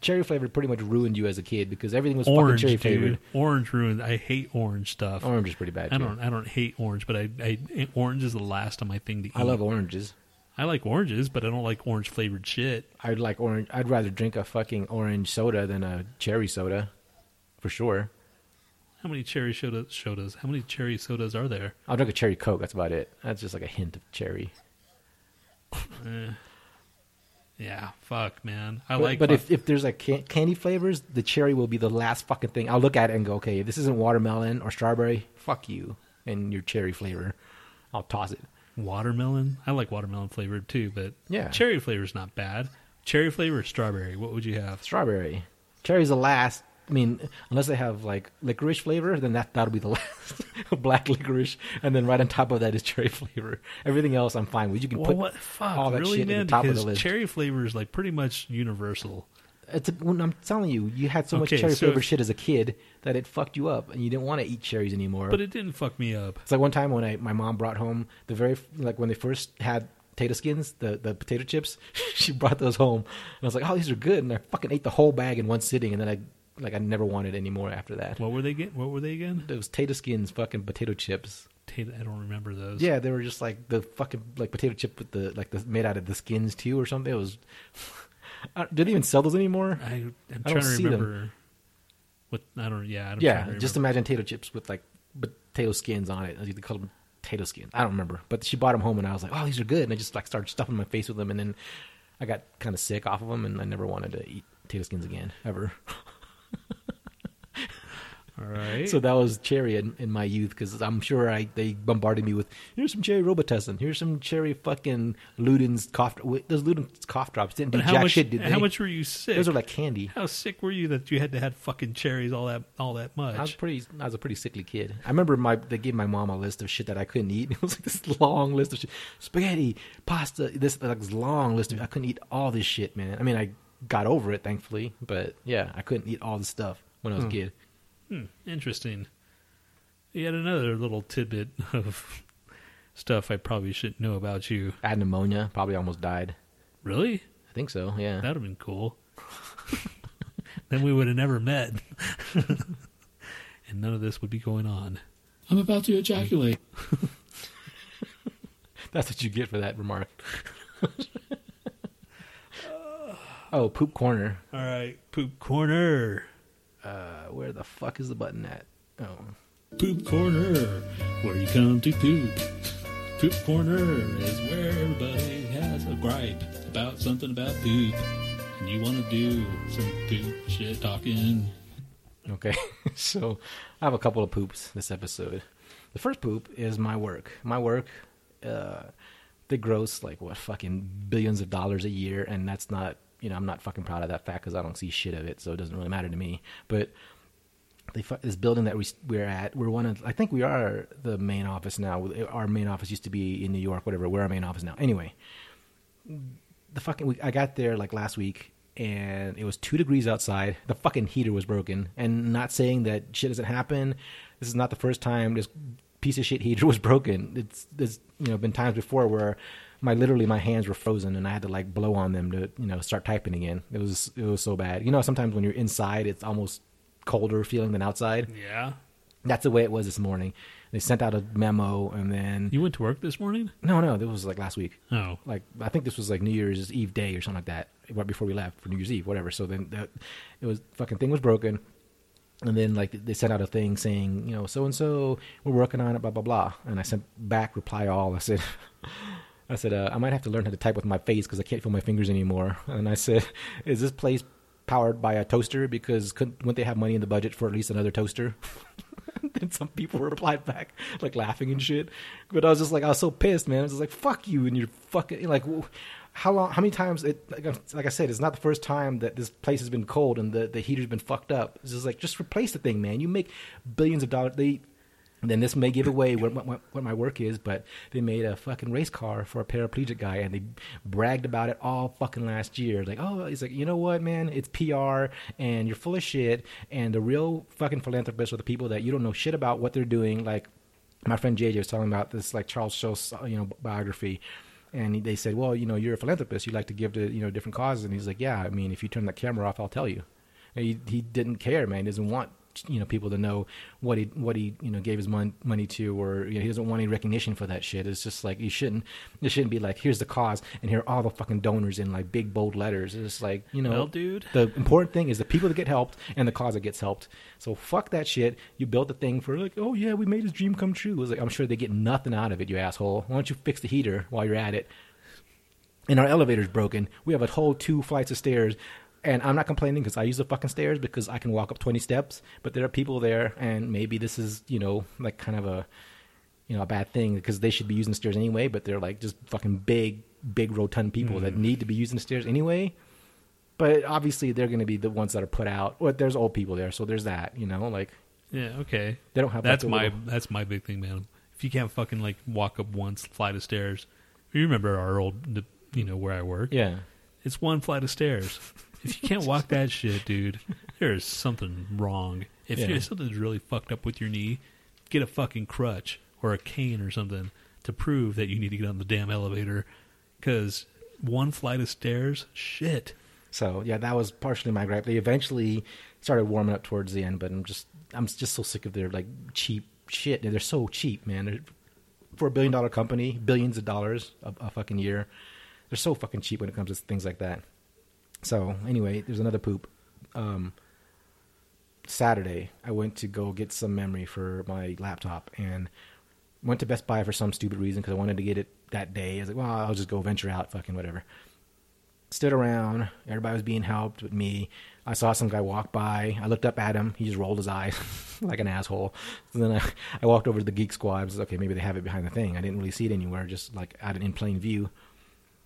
[SPEAKER 3] Cherry flavored pretty much ruined you as a kid because everything was
[SPEAKER 2] orange,
[SPEAKER 3] fucking cherry
[SPEAKER 2] dude.
[SPEAKER 3] flavored.
[SPEAKER 2] Orange ruined. I hate orange stuff.
[SPEAKER 3] Orange is pretty bad.
[SPEAKER 2] I
[SPEAKER 3] too.
[SPEAKER 2] don't. I don't hate orange, but I, I orange is the last of my thing to eat.
[SPEAKER 3] I love oranges.
[SPEAKER 2] I like oranges, but I don't like orange flavored shit.
[SPEAKER 3] I'd like orange. I'd rather drink a fucking orange soda than a cherry soda, for sure.
[SPEAKER 2] How many cherry soda, sodas? How many cherry sodas are there?
[SPEAKER 3] I'll drink a cherry coke. That's about it. That's just like a hint of cherry.
[SPEAKER 2] Eh. Yeah, fuck, man. I
[SPEAKER 3] but
[SPEAKER 2] like.
[SPEAKER 3] but if, if there's like can- candy flavors, the cherry will be the last fucking thing. I'll look at it and go, okay, if this isn't watermelon or strawberry, fuck you and your cherry flavor. I'll toss it.
[SPEAKER 2] watermelon, I like watermelon flavored too, but
[SPEAKER 3] Yeah.
[SPEAKER 2] cherry flavor is not bad. Cherry flavor or strawberry? What would you have?
[SPEAKER 3] Strawberry. Cherry's the last. I mean, unless they have like licorice flavor, then that that'll be the last. Black licorice, and then right on top of that is cherry flavor. Everything else, I'm fine with. You can
[SPEAKER 2] Well,
[SPEAKER 3] put
[SPEAKER 2] what? Fuck,
[SPEAKER 3] all that
[SPEAKER 2] really,
[SPEAKER 3] shit
[SPEAKER 2] man?
[SPEAKER 3] at the top of the list.
[SPEAKER 2] cherry flavor is like pretty much universal.
[SPEAKER 3] It's a, when I'm telling you, you had so much cherry
[SPEAKER 2] so
[SPEAKER 3] flavored shit as a kid that it fucked you up, and you didn't want to eat cherries anymore.
[SPEAKER 2] But it didn't fuck me up.
[SPEAKER 3] it's like one time when I my mom brought home the very like when they first had potato skins, the the potato chips. she brought those home, and I was like, "Oh, these are good," and I fucking ate the whole bag in one sitting, and then I like I never wanted any more after that.
[SPEAKER 2] What were they get? What were they again?
[SPEAKER 3] Those potato skins, fucking potato chips.
[SPEAKER 2] Potato- I don't remember those.
[SPEAKER 3] Yeah, they were just like the fucking like potato chip with the like the made out of the skins too or something. It was. Do they even sell those anymore?
[SPEAKER 2] I, I'm
[SPEAKER 3] I
[SPEAKER 2] trying to
[SPEAKER 3] see them.
[SPEAKER 2] remember. What I don't. Yeah, I don't.
[SPEAKER 3] Yeah, just imagine potato chips with like potato skins on it. They call them potato skins. I don't remember, but she brought them home, and I was like, "Oh, these are good." And I just like started stuffing my face with them, and then I got kind of sick off of them, and I never wanted to eat potato skins again ever.
[SPEAKER 2] All right.
[SPEAKER 3] So that was cherry in, in my youth because I'm sure I they bombarded me with here's some cherry Robitussin, here's some cherry fucking Luden's cough. wait, Those Luden's cough drops didn't do
[SPEAKER 2] but how
[SPEAKER 3] jack
[SPEAKER 2] much?
[SPEAKER 3] shit, did they?
[SPEAKER 2] how much were you sick?
[SPEAKER 3] Those are like candy.
[SPEAKER 2] how sick were you that you had to have fucking cherries all that all that much?
[SPEAKER 3] I was pretty. I was a pretty sickly kid. I remember my they gave my mom a list of shit that I couldn't eat. It was like this long list of shit: spaghetti, pasta. This like this long list of I couldn't eat all this shit, man. I mean, I got over it, thankfully. But yeah, I couldn't eat all the stuff when I was a kid.
[SPEAKER 2] Hmm, interesting. Yet another little tidbit of stuff I probably shouldn't know about you.
[SPEAKER 3] I had pneumonia, probably almost died.
[SPEAKER 2] Really?
[SPEAKER 3] I think so. Yeah.
[SPEAKER 2] That'd have been cool. then we would have never met. and none of this would be going on.
[SPEAKER 4] I'm about to ejaculate.
[SPEAKER 3] That's what you get for that remark. oh, poop corner.
[SPEAKER 2] All right, poop corner.
[SPEAKER 3] Uh, where the fuck is the button at? Oh,
[SPEAKER 4] Poop Corner, where you come to poop. Poop Corner is where everybody has a gripe about something about poop. And you want to do some poop shit talking.
[SPEAKER 3] okay. so I have a couple of poops this episode. The first poop is my work. My work, uh, they gross like what fucking billions of dollars a year, and that's not you know I'm not fucking proud of that fact because I don't see shit of it, so it doesn't really matter to me. But they this building that we we're at, we're one of I think we are the main office now. Our main office used to be in New York, whatever. We're our main office now. Anyway, the fucking we, I got there like last week and it was two degrees outside. The fucking heater was broken. And not saying that shit doesn't happen. This is not the first time this piece of shit heater was broken. It's there's you know been times before where my literally my hands were frozen and I had to like blow on them to you know start typing again. It was it was so bad. You know sometimes when you're inside it's almost colder feeling than outside.
[SPEAKER 2] Yeah.
[SPEAKER 3] That's the way it was this morning. They sent out a memo and then
[SPEAKER 2] You went to work this morning?
[SPEAKER 3] no no this was like last week
[SPEAKER 2] Oh.
[SPEAKER 3] like I think this was like New Year's Eve day or something like that, right before we left for New Year's Eve, whatever. So then the, it was fucking thing was broken, and then like they sent out a thing saying, you know, so and so we're working on it, blah blah blah. And I sent back reply all. I said, I said uh, I might have to learn how to type with my face because I can't feel my fingers anymore. And I said, is this place powered by a toaster? Because couldn't wouldn't they have money in the budget for at least another toaster? then some people replied back like laughing and shit. But I was just like, I was so pissed, man. I was just like, fuck you and you're fucking like, how long? How many times? It like, like I said, it's not the first time that this place has been cold and the the heater's been fucked up. It's just like, just replace the thing, man. You make billions of dollars. They. Then this may give away what, what what my work is, but they made a fucking race car for a paraplegic guy, and they bragged about it all fucking last year. Like, oh, he's like, you know what, man? It's PR, and you're full of shit. And the real fucking philanthropists are the people that you don't know shit about what they're doing. Like my friend JJ was talking about this, like Charles Schulz, you know, biography. And they said, well, you know, you're a philanthropist. You like to give to, you know, different causes. And he's like, yeah, I mean, if you turn that camera off, I'll tell you. He, he didn't care, man. He doesn't want, you know, people to know what he, what he, you know, gave his mon- money to, or, you know, he doesn't want any recognition for that shit. It's just like, you shouldn't, it shouldn't be like, here's the cause, and here are all the fucking donors in like big, bold letters. It's like, you know,
[SPEAKER 2] Well, dude.
[SPEAKER 3] the important thing is the people that get helped and the cause that gets helped. So fuck that shit. You built the thing for like, oh yeah, we made his dream come true. It was like, I'm sure they get nothing out of it, you asshole. Why don't you fix the heater while you're at it? And our elevator's broken. We have a whole two flights of stairs. And I'm not complaining because I use the fucking stairs because I can walk up 20 steps. But there are people there, and maybe this is, you know, like kind of a, you know, a bad thing because they should be using stairs anyway. But they're like just fucking big, big rotund people that mm-hmm. need to be using the stairs anyway. But obviously, they're going to be the ones that are put out. Well, there's old people there, so there's that. You know, like
[SPEAKER 2] Yeah, okay.
[SPEAKER 3] they don't have.
[SPEAKER 2] That's
[SPEAKER 3] like,
[SPEAKER 2] my
[SPEAKER 3] little-
[SPEAKER 2] that's my big thing, man. If you can't fucking like walk up one flight of stairs, you remember our old, you know, where I work.
[SPEAKER 3] yeah.
[SPEAKER 2] It's one flight of stairs. if you can't walk that shit, dude, there's something wrong. If
[SPEAKER 3] Yeah.
[SPEAKER 2] you something's really fucked up with your knee, get a fucking crutch or a cane or something to prove that you need to get on the damn elevator. Because one flight of stairs, shit.
[SPEAKER 3] So yeah, that was partially my gripe. They eventually started warming up towards the end, but I'm just I'm just so sick of their like cheap shit. They're so cheap, man. They're, for a billion dollar company, billions of dollars a, a fucking year, they're so fucking cheap when it comes to things like that. So anyway, there's another poop. Um, Saturday, I went to go get some memory for my laptop and went to Best Buy for some stupid reason because I wanted to get it that day. I was like, well, I'll just go venture out, fucking whatever stood around. Everybody was being helped with me. I saw some guy walk by. I looked up at him. He just rolled his eyes like an asshole. So then I, I walked over to the Geek Squad. I was like, okay, maybe they have it behind the thing. I didn't really see it anywhere, just like out in plain view.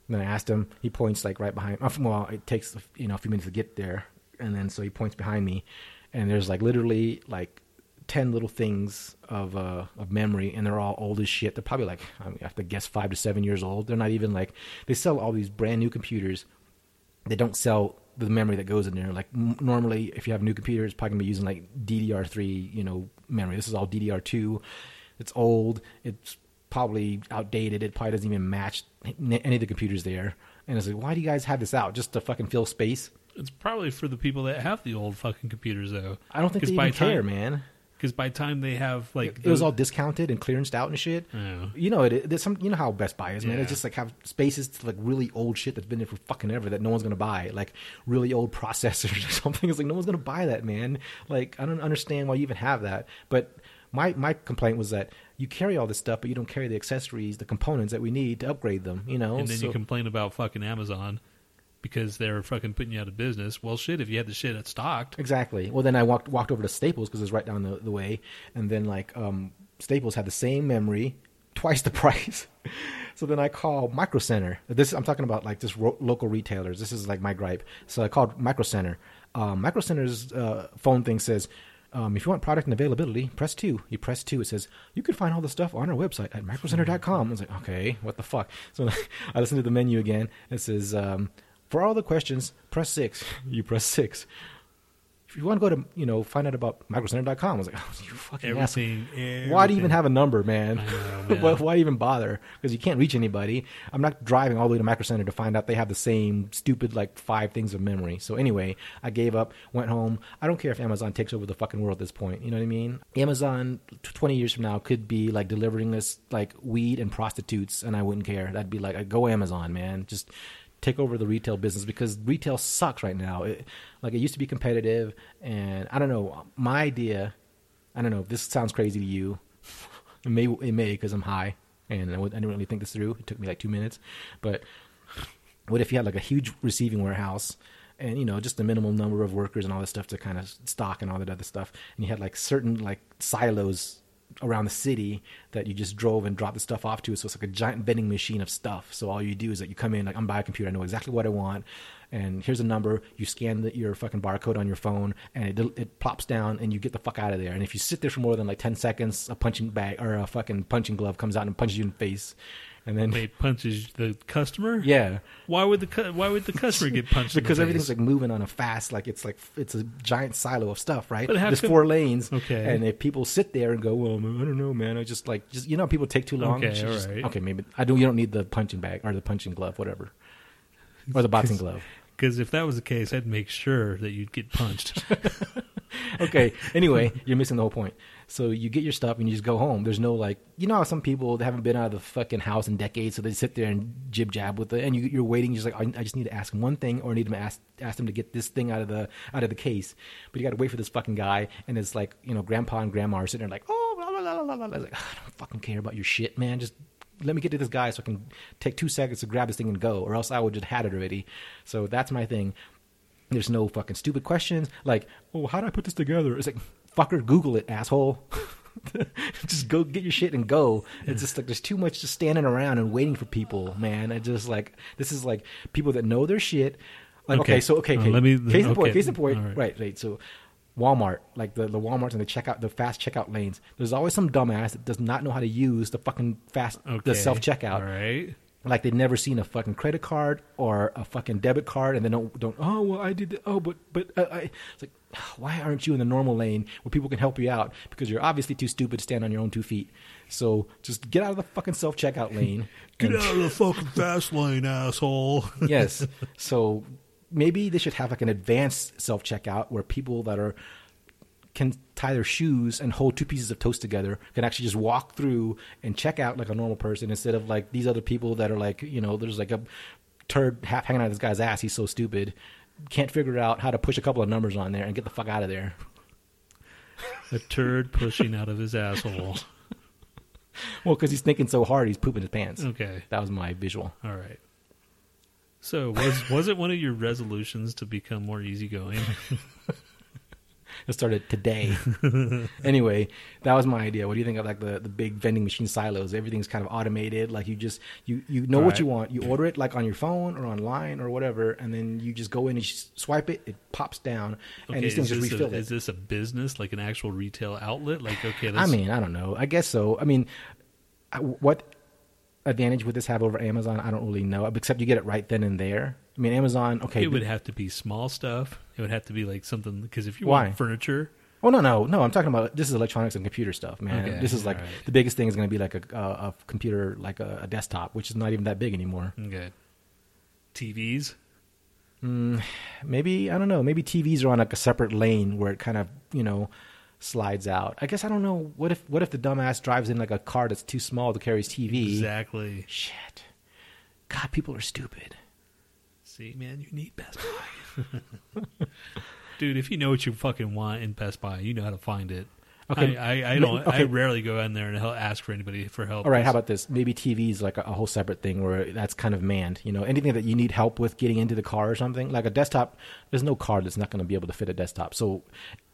[SPEAKER 3] Then I asked him. He points like right behind. uh, Well, it takes you know a few minutes to get there, and then so he points behind me, and there's like literally like ten little things of uh of memory, and they're all old as shit. They're probably like I, I have to guess five to seven years old. They're not even like they sell all these brand new computers. They don't sell the memory that goes in there. Like m- normally, if you have a new computer, it's probably gonna be using like DDR3, you know, memory. This is all DDR2. It's old. It's probably outdated. It probably doesn't even match any of the computers there. And it's like, why do you guys have this out? Just to fucking fill space?
[SPEAKER 2] It's probably for the people that have the old fucking computers, though.
[SPEAKER 3] I don't think they
[SPEAKER 2] by
[SPEAKER 3] even care,
[SPEAKER 2] time-
[SPEAKER 3] man.
[SPEAKER 2] Because by time they have like,
[SPEAKER 3] it was all discounted and clearanced out and shit.
[SPEAKER 2] Yeah.
[SPEAKER 3] You know, it, there's some. You know how Best Buy is, man.
[SPEAKER 2] Yeah.
[SPEAKER 3] It's just like have spaces to like really old shit that's been there for fucking ever that no one's gonna buy. Like really old processors or something. It's like no one's gonna buy that, man. Like I don't understand why you even have that. But my my complaint was that you carry all this stuff, but you don't carry the accessories, the components that we need to upgrade them. You know,
[SPEAKER 2] and then
[SPEAKER 3] So-
[SPEAKER 2] you complain about fucking Amazon because they're fucking putting you out of business. Well, shit, if you had the shit at stocked,
[SPEAKER 3] Exactly. Well, then I walked walked over to Staples because it was right down the, the way, and then like um, Staples had the same memory, twice the price. so then I called Micro Center. This I'm talking about like just ro- local retailers. This is like my gripe. So I called Micro Center. Um, Micro Center's uh, phone thing says. Um, if you want product and availability, press two. You press two. It says you can find all the stuff on our website at microcenter.com. I was like, okay, what the fuck? So I listened to the menu again. It says um, for all the questions, press six. You press six if you want to go to you know find out about microcenter.com, I was like, oh, you fucking asshole.
[SPEAKER 2] everything.
[SPEAKER 3] Why do you even have a number, man?
[SPEAKER 2] Know, man.
[SPEAKER 3] why, why even bother? Because you can't reach anybody. I'm not driving all the way to Micro Center to find out they have the same stupid like five things of memory. So anyway, I gave up, went home. I don't care if Amazon takes over the fucking world at this point. You know what I mean? Amazon, t- 20 years from now, could be like delivering us like weed and prostitutes, and I wouldn't care. That'd be like, go Amazon, man. Just take over the retail business because retail sucks right now. It, like it used to be competitive, and I don't know. My idea, I don't know. if This sounds crazy to you. It may, it may, because I'm high, and I, didn't really think this through. It took me like two minutes, but what if you had like a huge receiving warehouse? And you know, just the minimal number of workers and all this stuff to kind of stock and all that other stuff. And you had like certain like silos around the city that you just drove and dropped the stuff off to. So it's like a giant vending machine of stuff. So all you do is that you come in, like I'm buying a computer, I know exactly what I want, and here's a number. You scan the, your fucking barcode on your phone, and it it plops down, and you get the fuck out of there. And if you sit there for more than like ten seconds, a punching bag or a fucking punching glove comes out and punches you in the face, and then
[SPEAKER 2] Wait, punches the customer?
[SPEAKER 3] yeah.
[SPEAKER 2] Why would the cu- why would the customer get punched?
[SPEAKER 3] because everything's like moving on a fast, like it's like it's a giant silo of stuff, right?
[SPEAKER 2] But how
[SPEAKER 3] There's
[SPEAKER 2] come-
[SPEAKER 3] four lanes,
[SPEAKER 2] Okay.
[SPEAKER 3] And if people sit there and go, "Well, I don't know, man," I just like just you know, people take too long.
[SPEAKER 2] Okay,
[SPEAKER 3] should just-
[SPEAKER 2] all right.
[SPEAKER 3] okay, maybe I don't. You don't need the punching bag or the punching glove, whatever, or the boxing glove.
[SPEAKER 2] Because if that was the case, I'd make sure that you'd get punched.
[SPEAKER 3] okay. Anyway, you're missing the whole point. So you get your stuff and you just go home. There's no like, you know how some people they haven't been out of the fucking house in decades, so they sit there and jib jab with it, and you, you're waiting. You're just like, I, I just need to ask him one thing, or I need to ask ask him to get this thing out of the out of the case. But you got to wait for this fucking guy, and it's like, you know, grandpa and grandma are sitting there like, oh, blah, blah, blah, blah, blah. I like, I don't fucking care about your shit, man. Just let me get to this guy so I can take two seconds to grab this thing and go, or else I would just had it already. So that's my thing. There's no fucking stupid questions like, oh, how do I put this together? It's like, fucker, Google it, asshole. just go get your shit and go. It's just like there's too much just standing around and waiting for people, man. I just like this is like people that know their shit. Like okay,
[SPEAKER 2] Okay.
[SPEAKER 3] so okay,
[SPEAKER 2] Uh, let me-
[SPEAKER 3] case in point,
[SPEAKER 2] okay.
[SPEAKER 3] case in point.
[SPEAKER 2] Right.
[SPEAKER 3] Right, right. So Walmart, like the the Walmarts and the checkout, the fast checkout lanes. There's always some dumbass that does not know how to use the fucking fast
[SPEAKER 2] Okay.
[SPEAKER 3] the self checkout
[SPEAKER 2] right.
[SPEAKER 3] Like they've never seen a fucking credit card or a fucking debit card, and they don't don't. Oh well, I did. Oh, but but uh, I. It's like, why aren't you in the normal lane where people can help you out? Because you're obviously too stupid to stand on your own two feet. So just get out of the fucking self checkout lane.
[SPEAKER 2] Get
[SPEAKER 3] and-
[SPEAKER 2] out of the fucking fast lane, asshole.
[SPEAKER 3] yes. So maybe they should have like an advanced self checkout where people that are can tie their shoes and hold two pieces of toast together can actually just walk through and check out like a normal person instead of like these other people that are like you know there's like a turd half hanging out of this guy's ass he's so stupid can't figure out how to push a couple of numbers on there and get the fuck out of there
[SPEAKER 2] A turd pushing out of his asshole.
[SPEAKER 3] well because he's thinking so hard he's pooping his pants
[SPEAKER 2] Okay.
[SPEAKER 3] that was my visual
[SPEAKER 2] All right. So was was it one of your resolutions to become more easygoing?
[SPEAKER 3] It started today. anyway, that was my idea. What do you think of like the, the big vending machine silos? Everything's kind of automated. Like you just you you know what
[SPEAKER 2] Right.
[SPEAKER 3] you want. You order it like on your phone or online or whatever, and then you just go in and swipe it. It pops down, and these things just refill
[SPEAKER 2] a,
[SPEAKER 3] it.
[SPEAKER 2] is this a business, like an actual retail outlet? Like, okay,
[SPEAKER 3] I mean, I don't know. I guess so. I mean, I- what advantage would this have over Amazon? I don't really know. Except you get it right then and there. I mean, Amazon. Okay,
[SPEAKER 2] it would have to be small stuff. It would have to be like something because if you
[SPEAKER 3] Why?
[SPEAKER 2] want furniture,
[SPEAKER 3] Oh no, no, no! I'm talking about this is electronics and computer stuff, man.
[SPEAKER 2] Okay,
[SPEAKER 3] this is like
[SPEAKER 2] alright.
[SPEAKER 3] the biggest thing is going to be like a, a, a computer, like a, a desktop, which is not even that big anymore.
[SPEAKER 2] okay, TVs.
[SPEAKER 3] Mm, maybe I don't know. Maybe TVs are on like a separate lane where it kind of you know slides out. I guess I don't know. What if what if the dumbass drives in like a car that's too small to carry his TV?
[SPEAKER 2] Exactly.
[SPEAKER 3] Shit. God, people are stupid.
[SPEAKER 2] See, man, you need Best Buy. Dude, if you know what you fucking want in Best Buy, you know how to find it.
[SPEAKER 3] Okay.
[SPEAKER 2] I, I, I don't. I rarely go in there and hel- ask for anybody for help.
[SPEAKER 3] All right, how about this? Maybe TV is like a, a whole separate thing where that's kind of manned. You know, anything that you need help with getting into the car or something, like a desktop. There's no car that's not going to be able to fit a desktop. So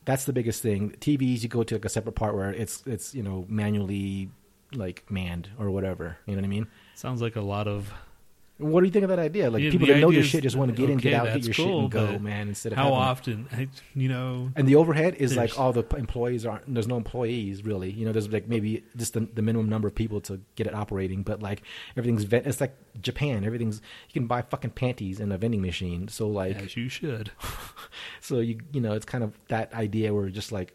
[SPEAKER 3] that's the biggest thing. TVs, you go to like a separate part where it's it's you know manually like manned or whatever. You know what I mean?
[SPEAKER 2] Sounds like a lot of
[SPEAKER 3] What do you think of that idea? Like
[SPEAKER 2] Yeah,
[SPEAKER 3] people that know
[SPEAKER 2] your
[SPEAKER 3] shit just want to get in, get out, get your shit and go, man. Instead of
[SPEAKER 2] how often, I, you know,
[SPEAKER 3] And the overhead is like all the employees aren't. There's no employees really. You know, there's like maybe just the, the minimum number of people to get it operating. But like everything's ven- it's like Japan. Everything's you can buy fucking panties in a vending machine. So like
[SPEAKER 2] as you should.
[SPEAKER 3] so you you know it's kind of that idea where just like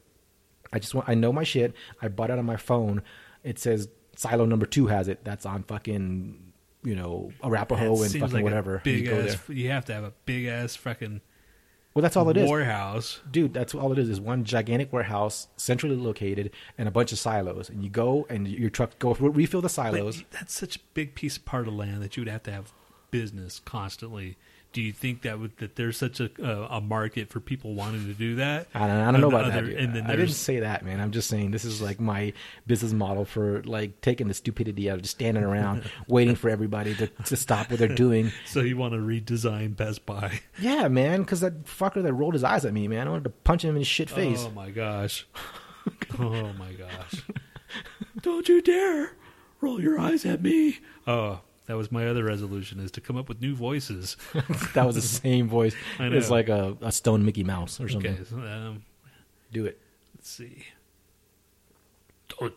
[SPEAKER 3] I just want I know my shit. I bought it on my phone. It says silo number two has it. That's on fucking you know Arapaho and fucking
[SPEAKER 2] like
[SPEAKER 3] whatever.
[SPEAKER 2] Big
[SPEAKER 3] you
[SPEAKER 2] ass. You have to have a big ass fucking
[SPEAKER 3] Well, that's all it is.
[SPEAKER 2] warehouse.
[SPEAKER 3] dude that's all it is is one gigantic warehouse centrally located and a bunch of silos and you go and your truck go refill the
[SPEAKER 2] But
[SPEAKER 3] silos
[SPEAKER 2] that's such a big piece of part of land that you would have to have business constantly. Do you think that would that there's such a a, a market for people wanting to do that?
[SPEAKER 3] i don't, I don't know about
[SPEAKER 2] Other-
[SPEAKER 3] that.
[SPEAKER 2] And then
[SPEAKER 3] i didn't say that man i'm just saying this is like my business model for like taking the stupidity out of just standing around waiting for everybody to, to stop what they're doing
[SPEAKER 2] so you want to redesign Best Buy?
[SPEAKER 3] yeah man because that fucker that rolled his eyes at me man i wanted to punch him in his shit face
[SPEAKER 2] Oh my gosh! oh my gosh! Don't you dare roll your eyes at me! Oh, that was my other resolution: is to come up with new voices.
[SPEAKER 3] that was the same voice
[SPEAKER 2] I
[SPEAKER 3] it's like a, a stone mickey mouse or something
[SPEAKER 2] Okay, so, um,
[SPEAKER 3] do it
[SPEAKER 2] let's see.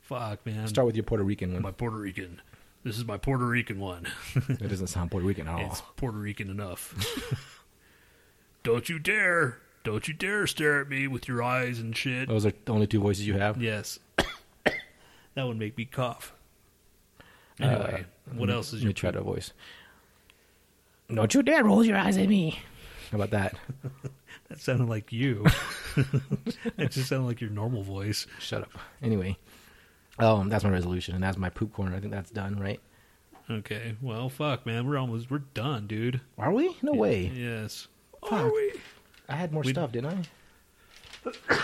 [SPEAKER 2] Fuck, man.
[SPEAKER 3] start with your puerto rican one
[SPEAKER 2] my Puerto Rican. This is my Puerto Rican one.
[SPEAKER 3] it doesn't sound puerto rican at all
[SPEAKER 2] It's Puerto Rican enough. Don't you dare! Don't you dare stare at me with your eyes and shit.
[SPEAKER 3] those are the only two voices you have
[SPEAKER 2] Yes. that would make me cough. Anyway, what else is
[SPEAKER 3] Uh,
[SPEAKER 2] your
[SPEAKER 3] to voice. Don't you dare roll your eyes at me. How about that?
[SPEAKER 2] That sounded like you. that just sounded like your normal voice.
[SPEAKER 3] Shut up. Anyway, um, that's my resolution, and that's my poop corner. I think that's done, right?
[SPEAKER 2] Okay. Well, fuck, man. We're almost we're done, dude.
[SPEAKER 3] Are we? No way.
[SPEAKER 2] Yes.
[SPEAKER 3] Fuck.
[SPEAKER 2] Are we?
[SPEAKER 3] I had more
[SPEAKER 2] We-
[SPEAKER 3] stuff, didn't I?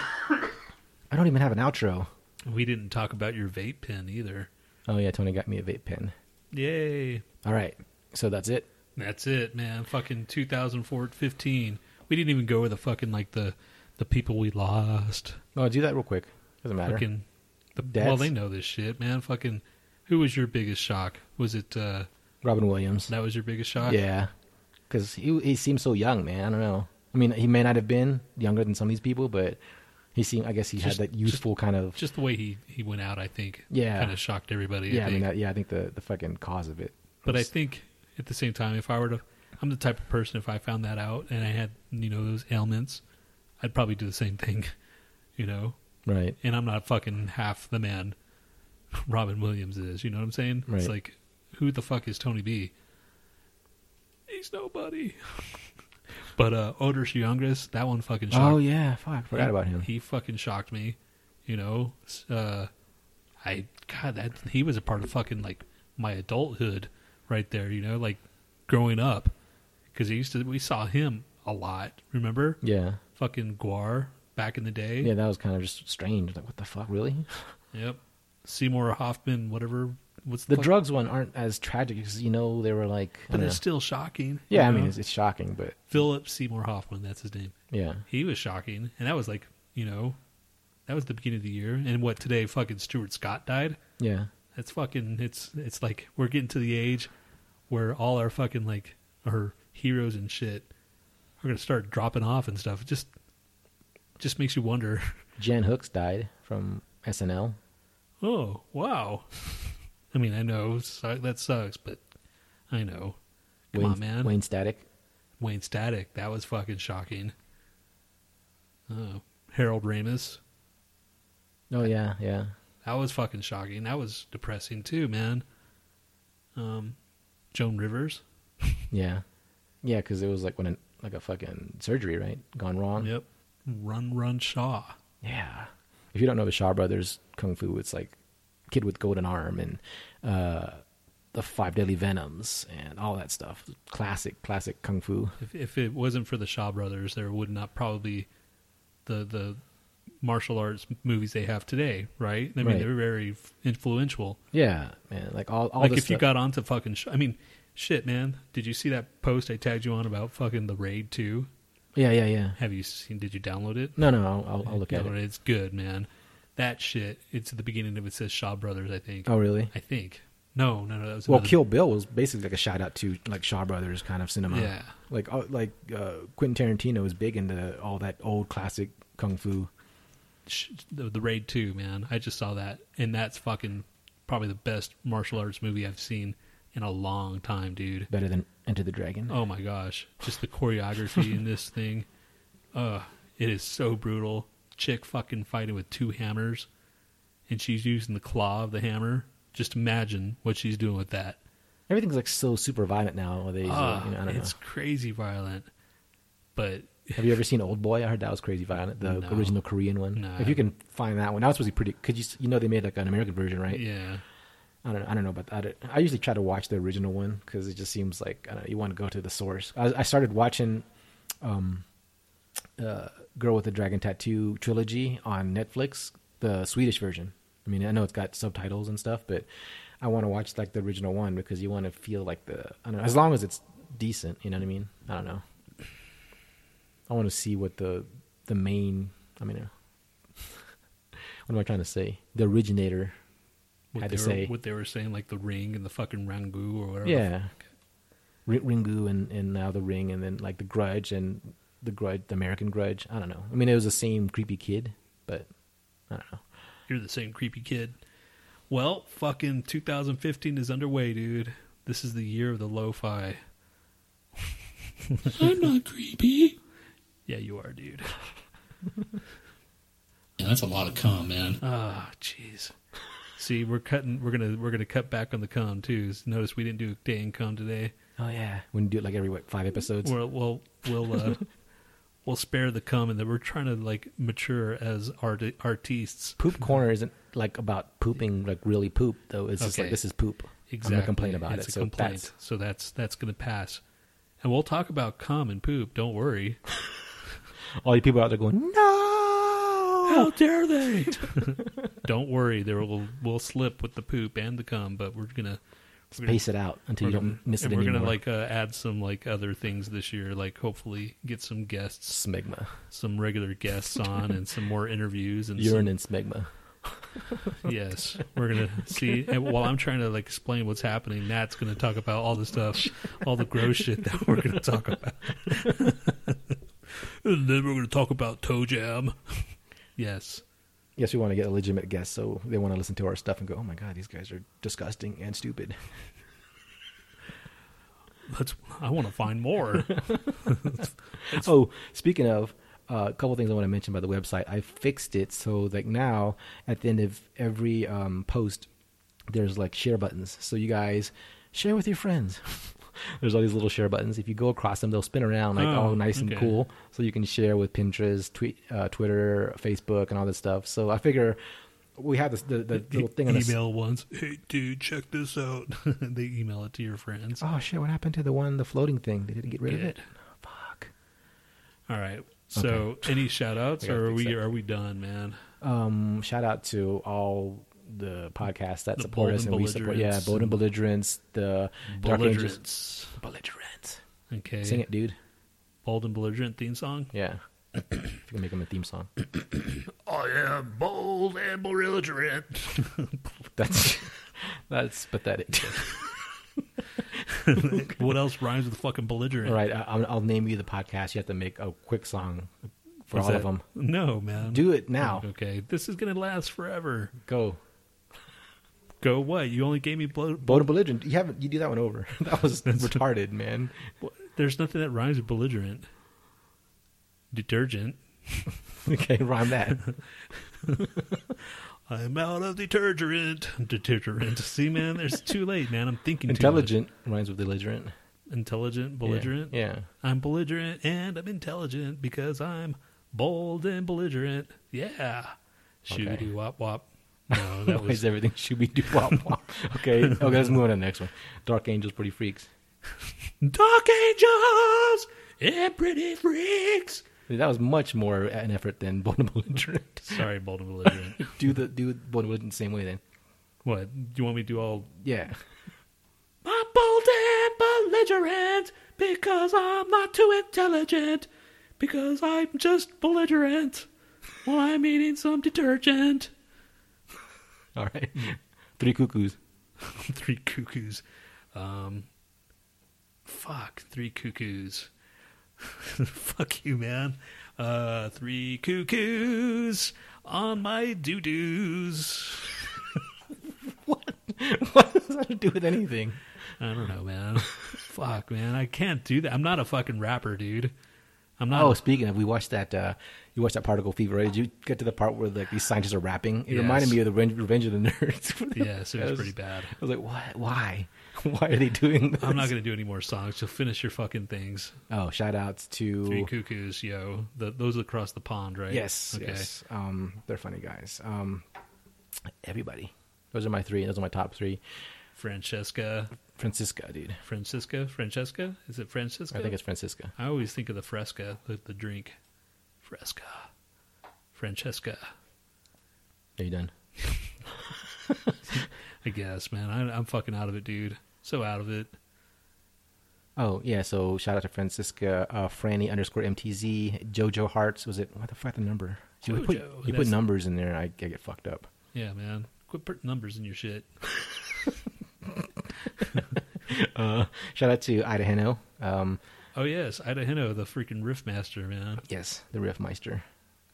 [SPEAKER 3] I don't even have an outro.
[SPEAKER 2] We didn't talk about your vape pen either.
[SPEAKER 3] Oh yeah, Tony got me a vape pen.
[SPEAKER 2] Yay.
[SPEAKER 3] All right, so that's it.
[SPEAKER 2] That's it, man. Fucking 2015. We didn't even go with the fucking like the the people we lost.
[SPEAKER 3] Oh, do that real quick. Doesn't matter.
[SPEAKER 2] Fucking the, well, they know this shit, man. Fucking who was your biggest shock? Was it uh
[SPEAKER 3] Robin Williams.
[SPEAKER 2] that was your biggest shock?
[SPEAKER 3] Yeah, because he he seems so young, man. I don't know. I mean, he may not have been younger than some of these people, but he seemed. I guess he
[SPEAKER 2] Just-
[SPEAKER 3] had that youthful kind of.
[SPEAKER 2] Just the way he he went out, I think.
[SPEAKER 3] Yeah.
[SPEAKER 2] Kind of shocked everybody.
[SPEAKER 3] yeah, I,
[SPEAKER 2] I
[SPEAKER 3] mean, that, yeah, I think the the fucking cause of it.
[SPEAKER 2] but I think at the same time, if I were to, I'm the type of person if I found that out and I had you know those ailments, I'd probably do the same thing. You know,
[SPEAKER 3] right.
[SPEAKER 2] and I'm not fucking half the man Robin Williams is. You know what I'm saying?
[SPEAKER 3] Right.
[SPEAKER 2] It's like, who the fuck is Tony B? He's nobody. but uh Oderus Urungus, that one fucking shocked.
[SPEAKER 3] Oh yeah, fuck, forgot
[SPEAKER 2] he,
[SPEAKER 3] about him.
[SPEAKER 2] He fucking shocked me. You know, uh, I God that he was a part of fucking like my adulthood right there. You know, like growing up because he used to we saw him a lot. Remember,
[SPEAKER 3] yeah,
[SPEAKER 2] fucking Gwar back in the day.
[SPEAKER 3] yeah, that was kind of just strange. Like, what the fuck, really?
[SPEAKER 2] Yep. Seymour Hoffman, whatever. What's
[SPEAKER 3] The
[SPEAKER 2] fuck-
[SPEAKER 3] drugs one aren't as tragic because you know they were like.
[SPEAKER 2] But it's
[SPEAKER 3] know.
[SPEAKER 2] Uh, still shocking.
[SPEAKER 3] yeah, I mean it's, it's shocking, but
[SPEAKER 2] Philip Seymour Hoffman, that's his name.
[SPEAKER 3] yeah,
[SPEAKER 2] He was shocking, and that was like, you know, that was the beginning of the year. And what today? Fucking Stuart Scott died.
[SPEAKER 3] yeah,
[SPEAKER 2] That's fucking. It's it's like we're getting to the age where all our fucking like our heroes and shit are gonna start dropping off and stuff. It just just makes you wonder.
[SPEAKER 3] Jan Hooks died from SNL.
[SPEAKER 2] Oh wow! I mean, I know so- that sucks, but I know. Come
[SPEAKER 3] Wayne,
[SPEAKER 2] on, man.
[SPEAKER 3] Wayne Static.
[SPEAKER 2] Wayne Static. That was fucking shocking. Oh, Harold Ramis.
[SPEAKER 3] Oh yeah, yeah.
[SPEAKER 2] That was fucking shocking. That was depressing too, man. Um, Joan Rivers.
[SPEAKER 3] Yeah, yeah, because it was like when an, like a fucking surgery, right? Gone wrong.
[SPEAKER 2] Yep. Run, Run Shaw.
[SPEAKER 3] Yeah. If you don't know the Shaw Brothers kung fu, it's like Kid with Golden Arm and uh, the Five Deadly Venoms and all that stuff. Classic, classic kung fu.
[SPEAKER 2] If if it wasn't for the Shaw brothers, there would not probably the the martial arts movies they have today, right? I mean,
[SPEAKER 3] Right.
[SPEAKER 2] they're very influential.
[SPEAKER 3] Yeah, man. Like all, all
[SPEAKER 2] like if you got onto fucking, sh- I mean, shit, man. Did you see that post I tagged you on about fucking the raid two?
[SPEAKER 3] Yeah, yeah, yeah.
[SPEAKER 2] Have you seen? Did you download it?
[SPEAKER 3] No, no, I'll, I'll, I'll look at it.
[SPEAKER 2] It's good, man. That shit. It's at the beginning of it says Shaw brothers. I think.
[SPEAKER 3] Oh, really?
[SPEAKER 2] I think. No, no, no. That was
[SPEAKER 3] Well,
[SPEAKER 2] another-
[SPEAKER 3] Kill Bill was basically like a shout out to like Shaw Brothers kind of cinema.
[SPEAKER 2] Yeah.
[SPEAKER 3] Like uh, like uh, Quentin Tarantino is big into all that old classic kung fu.
[SPEAKER 2] sh- the, the raid 2 man i just saw that and that's fucking probably the best martial arts movie i've seen in a long time dude
[SPEAKER 3] Better than Enter the Dragon.
[SPEAKER 2] oh my gosh just the choreography in this thing uh it is so brutal chick fucking fighting with two hammers and she's using the claw of the hammer just imagine what she's doing with that
[SPEAKER 3] Everything's like so super violent nowadays.
[SPEAKER 2] Ah,
[SPEAKER 3] you know, I don't know.
[SPEAKER 2] it's crazy violent but
[SPEAKER 3] Have you ever seen Old Boy? I heard that was crazy violent. The
[SPEAKER 2] No.
[SPEAKER 3] original Korean one.
[SPEAKER 2] No,
[SPEAKER 3] if you can find that one, that was supposed to be pretty. Cause you you know they made like an American version, right?
[SPEAKER 2] yeah
[SPEAKER 3] I don't know. I don't know about that. I usually try to watch the original one because it just seems like I don't know, you want to go to the source. I, I started watching, um, uh, Girl with the Dragon Tattoo trilogy on Netflix, the Swedish version. I mean, I know it's got subtitles and stuff, but I want to watch like the original one because you want to feel like the I don't know. As long as it's decent, you know what I mean? I don't know. I want to see what the the main. I mean, uh, what am I trying to say? The originator
[SPEAKER 2] what
[SPEAKER 3] had
[SPEAKER 2] they
[SPEAKER 3] to
[SPEAKER 2] were,
[SPEAKER 3] say.
[SPEAKER 2] what they were saying like the ring and the fucking rangu or whatever
[SPEAKER 3] Yeah. Ringu and, and now the Ring and then like the Grudge and the Grudge, the American Grudge. I don't know. I mean, it was the same creepy kid, but I don't know.
[SPEAKER 2] You're the same creepy kid. Well, fucking 2015 is underway, dude. This is the year of the lo-fi.
[SPEAKER 4] I'm not creepy.
[SPEAKER 2] Yeah, you are, dude.
[SPEAKER 4] Yeah, that's a lot of cum, man.
[SPEAKER 2] Ah, jeez. See, we're cutting. We're gonna we're gonna cut back on the cum too. Notice we didn't do a day and cum today.
[SPEAKER 3] Oh yeah, when you do it like every what five episodes.
[SPEAKER 2] We'll we'll we'll uh, we'll spare the cum, and that we're trying to like mature as art artistes.
[SPEAKER 3] Poop corner isn't like about pooping like really poop though. It's just like this is poop.
[SPEAKER 2] Exactly.
[SPEAKER 3] I'm gonna complain about
[SPEAKER 2] it's
[SPEAKER 3] it.
[SPEAKER 2] A
[SPEAKER 3] So
[SPEAKER 2] complaint.
[SPEAKER 3] that's
[SPEAKER 2] So that's that's gonna pass, and we'll talk about cum and poop. Don't worry.
[SPEAKER 3] all you people out there going no.
[SPEAKER 2] How dare they? Don't worry, there will we'll slip with the poop and the cum, but we're gonna
[SPEAKER 3] Space it out until you don't
[SPEAKER 2] gonna-
[SPEAKER 3] miss it
[SPEAKER 2] we're
[SPEAKER 3] anymore.
[SPEAKER 2] gonna like uh, add some like other things this year, like hopefully get some guests,
[SPEAKER 3] smegma,
[SPEAKER 2] some regular guests on, and some more interviews and
[SPEAKER 3] urine
[SPEAKER 2] some-
[SPEAKER 3] and smegma.
[SPEAKER 2] yes, we're gonna see. And while I'm trying to like explain what's happening, Nat's gonna talk about all the stuff, all the gross shit that we're gonna talk about, and then we're gonna talk about toe jam. Yes.
[SPEAKER 3] Yes, we want to get a legitimate guest, so they want to listen to our stuff and go, "Oh my god, these guys are disgusting and stupid."
[SPEAKER 2] Let's. I want to find more.
[SPEAKER 3] oh, speaking of, uh, a couple things I want to mention about the website. I fixed it so like now at the end of every um, post, there's like share buttons. So you guys share with your friends. there's all these little share buttons. If you go across them, they'll spin around like
[SPEAKER 2] Oh,
[SPEAKER 3] all nice and cool. So you can share with Pinterest, tweet, uh, Twitter, Facebook, and all this stuff. So I figure we have this the, the little thing on the s-
[SPEAKER 2] email once. Hey, dude, check this out. they email it to your friends.
[SPEAKER 3] Oh shit! What happened to the one, the floating thing? They didn't get rid of it. Fuck.
[SPEAKER 2] All right. So, any shout outs, or are we are we done, man?
[SPEAKER 3] Um, shout out to all the podcasts that
[SPEAKER 2] The
[SPEAKER 3] support us
[SPEAKER 2] and
[SPEAKER 3] we support. Yeah, Bold and belligerents. The Dark.
[SPEAKER 2] Belligerents.
[SPEAKER 3] Belligerents.
[SPEAKER 2] Okay.
[SPEAKER 3] Sing it, dude.
[SPEAKER 2] Bold and belligerent theme song.
[SPEAKER 3] Yeah. if you can make them a theme song.
[SPEAKER 2] Oh, I am bold and belligerent.
[SPEAKER 3] That's that's pathetic.
[SPEAKER 2] what else rhymes with fucking belligerent?
[SPEAKER 3] all right, I, I'll, I'll name you the podcast. You have to make a quick song for
[SPEAKER 2] What's
[SPEAKER 3] all
[SPEAKER 2] that?
[SPEAKER 3] of them.
[SPEAKER 2] No, man.
[SPEAKER 3] Do it now.
[SPEAKER 2] Okay. This is gonna last forever.
[SPEAKER 3] Go.
[SPEAKER 2] Go what? You only gave me blow.
[SPEAKER 3] Bold and belligerent. You haven't. You do that one over. That was retarded, man.
[SPEAKER 2] There's nothing that rhymes with belligerent. Detergent.
[SPEAKER 3] Okay, rhyme that.
[SPEAKER 2] I'm out of detergent. Detergent. See, man, there's too late, man. I'm thinking.
[SPEAKER 3] Intelligent rhymes with belligerent.
[SPEAKER 2] intelligent, belligerent.
[SPEAKER 3] Yeah. yeah.
[SPEAKER 2] I'm belligerent and I'm intelligent because I'm bold and belligerent. Yeah.
[SPEAKER 3] Okay.
[SPEAKER 2] Shooty wop wop. No, that was
[SPEAKER 3] everything should do? Wop, wop. Okay, okay, let's move on to the next one. Dark Angels, Pretty Freaks.
[SPEAKER 2] Dark Angels and Pretty Freaks.
[SPEAKER 3] That was much more an effort than Bold and Belligerent.
[SPEAKER 2] Sorry, bold and belligerent.
[SPEAKER 3] do the do Bold and Belligerent the same way then.
[SPEAKER 2] what? Do you want me to do all
[SPEAKER 3] Yeah.
[SPEAKER 2] I'm bold and belligerent because I'm not too intelligent. Because I'm just belligerent while I'm eating some detergent.
[SPEAKER 3] All right. Three cuckoos.
[SPEAKER 2] three cuckoos. Um, fuck, three cuckoos. fuck you, man. Uh, three cuckoos on my doo doos.
[SPEAKER 3] what does that have to do with anything?
[SPEAKER 2] I don't know, man. fuck, man. I can't do that. I'm not a fucking rapper, dude. I'm not.
[SPEAKER 3] Oh, speaking of, we watched that. Uh, you watched that Particle Fever, right? Did you get to the part where like these scientists are rapping? It
[SPEAKER 2] Yes.
[SPEAKER 3] reminded me of the Revenge, of the Nerds.
[SPEAKER 2] yes, it
[SPEAKER 3] I
[SPEAKER 2] was pretty bad.
[SPEAKER 3] I was like, what? Why? Why are they doing this?
[SPEAKER 2] I'm not going to do any more songs. So finish your fucking things.
[SPEAKER 3] Oh, shout outs to
[SPEAKER 2] Three cuckoos, yo. The, those across the pond, right?
[SPEAKER 3] yes,
[SPEAKER 2] Okay.
[SPEAKER 3] yes. Um, they're funny guys. Um, everybody. Those are my three. Those are my top three.
[SPEAKER 2] Francesca,
[SPEAKER 3] Francisca, dude.
[SPEAKER 2] Francisca, Francesca. Is it Francisca?
[SPEAKER 3] I think it's Francisca.
[SPEAKER 2] I always think of the Fresca, the, the drink. Fresca, Francesca.
[SPEAKER 3] Are you done?
[SPEAKER 2] I guess, man. I, I'm fucking out of it, dude. So out of it.
[SPEAKER 3] Oh yeah, so shout out to Francisca, uh, Franny underscore MTZ, Jojo Hearts. Was it what the fuck the number? See, you put, you put numbers in there, I, I get fucked up.
[SPEAKER 2] Yeah, man. Quit putting numbers in your shit.
[SPEAKER 3] Uh, shout out to Ida Heno. Um,
[SPEAKER 2] Oh yes, Ida Hino, the freaking riff master, man.
[SPEAKER 3] yes, the Riffmeister.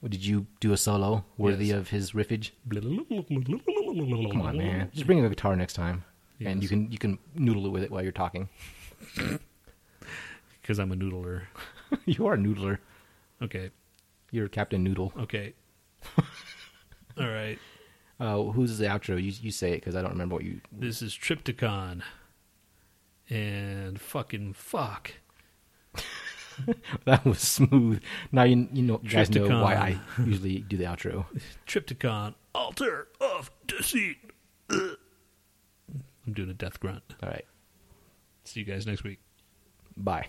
[SPEAKER 3] What, did you do a solo worthy
[SPEAKER 2] Yes.
[SPEAKER 3] of his riffage? Come on, man. Just bring a guitar next time, and you can you can noodle it with it while you're talking.
[SPEAKER 2] Because I'm a noodler.
[SPEAKER 3] you are a noodler.
[SPEAKER 2] Okay,
[SPEAKER 3] You're Captain Noodle.
[SPEAKER 2] okay. All right.
[SPEAKER 3] Uh, who's the outro? You you say it because I don't remember what you.
[SPEAKER 2] This is Triptykon. And fucking fuck.
[SPEAKER 3] That was smooth. Now you you know you guys know why I usually do the outro.
[SPEAKER 2] Triptykon, altar of deceit. Ugh. I'm doing a death grunt.
[SPEAKER 3] All right,
[SPEAKER 2] See you guys next week.
[SPEAKER 3] bye.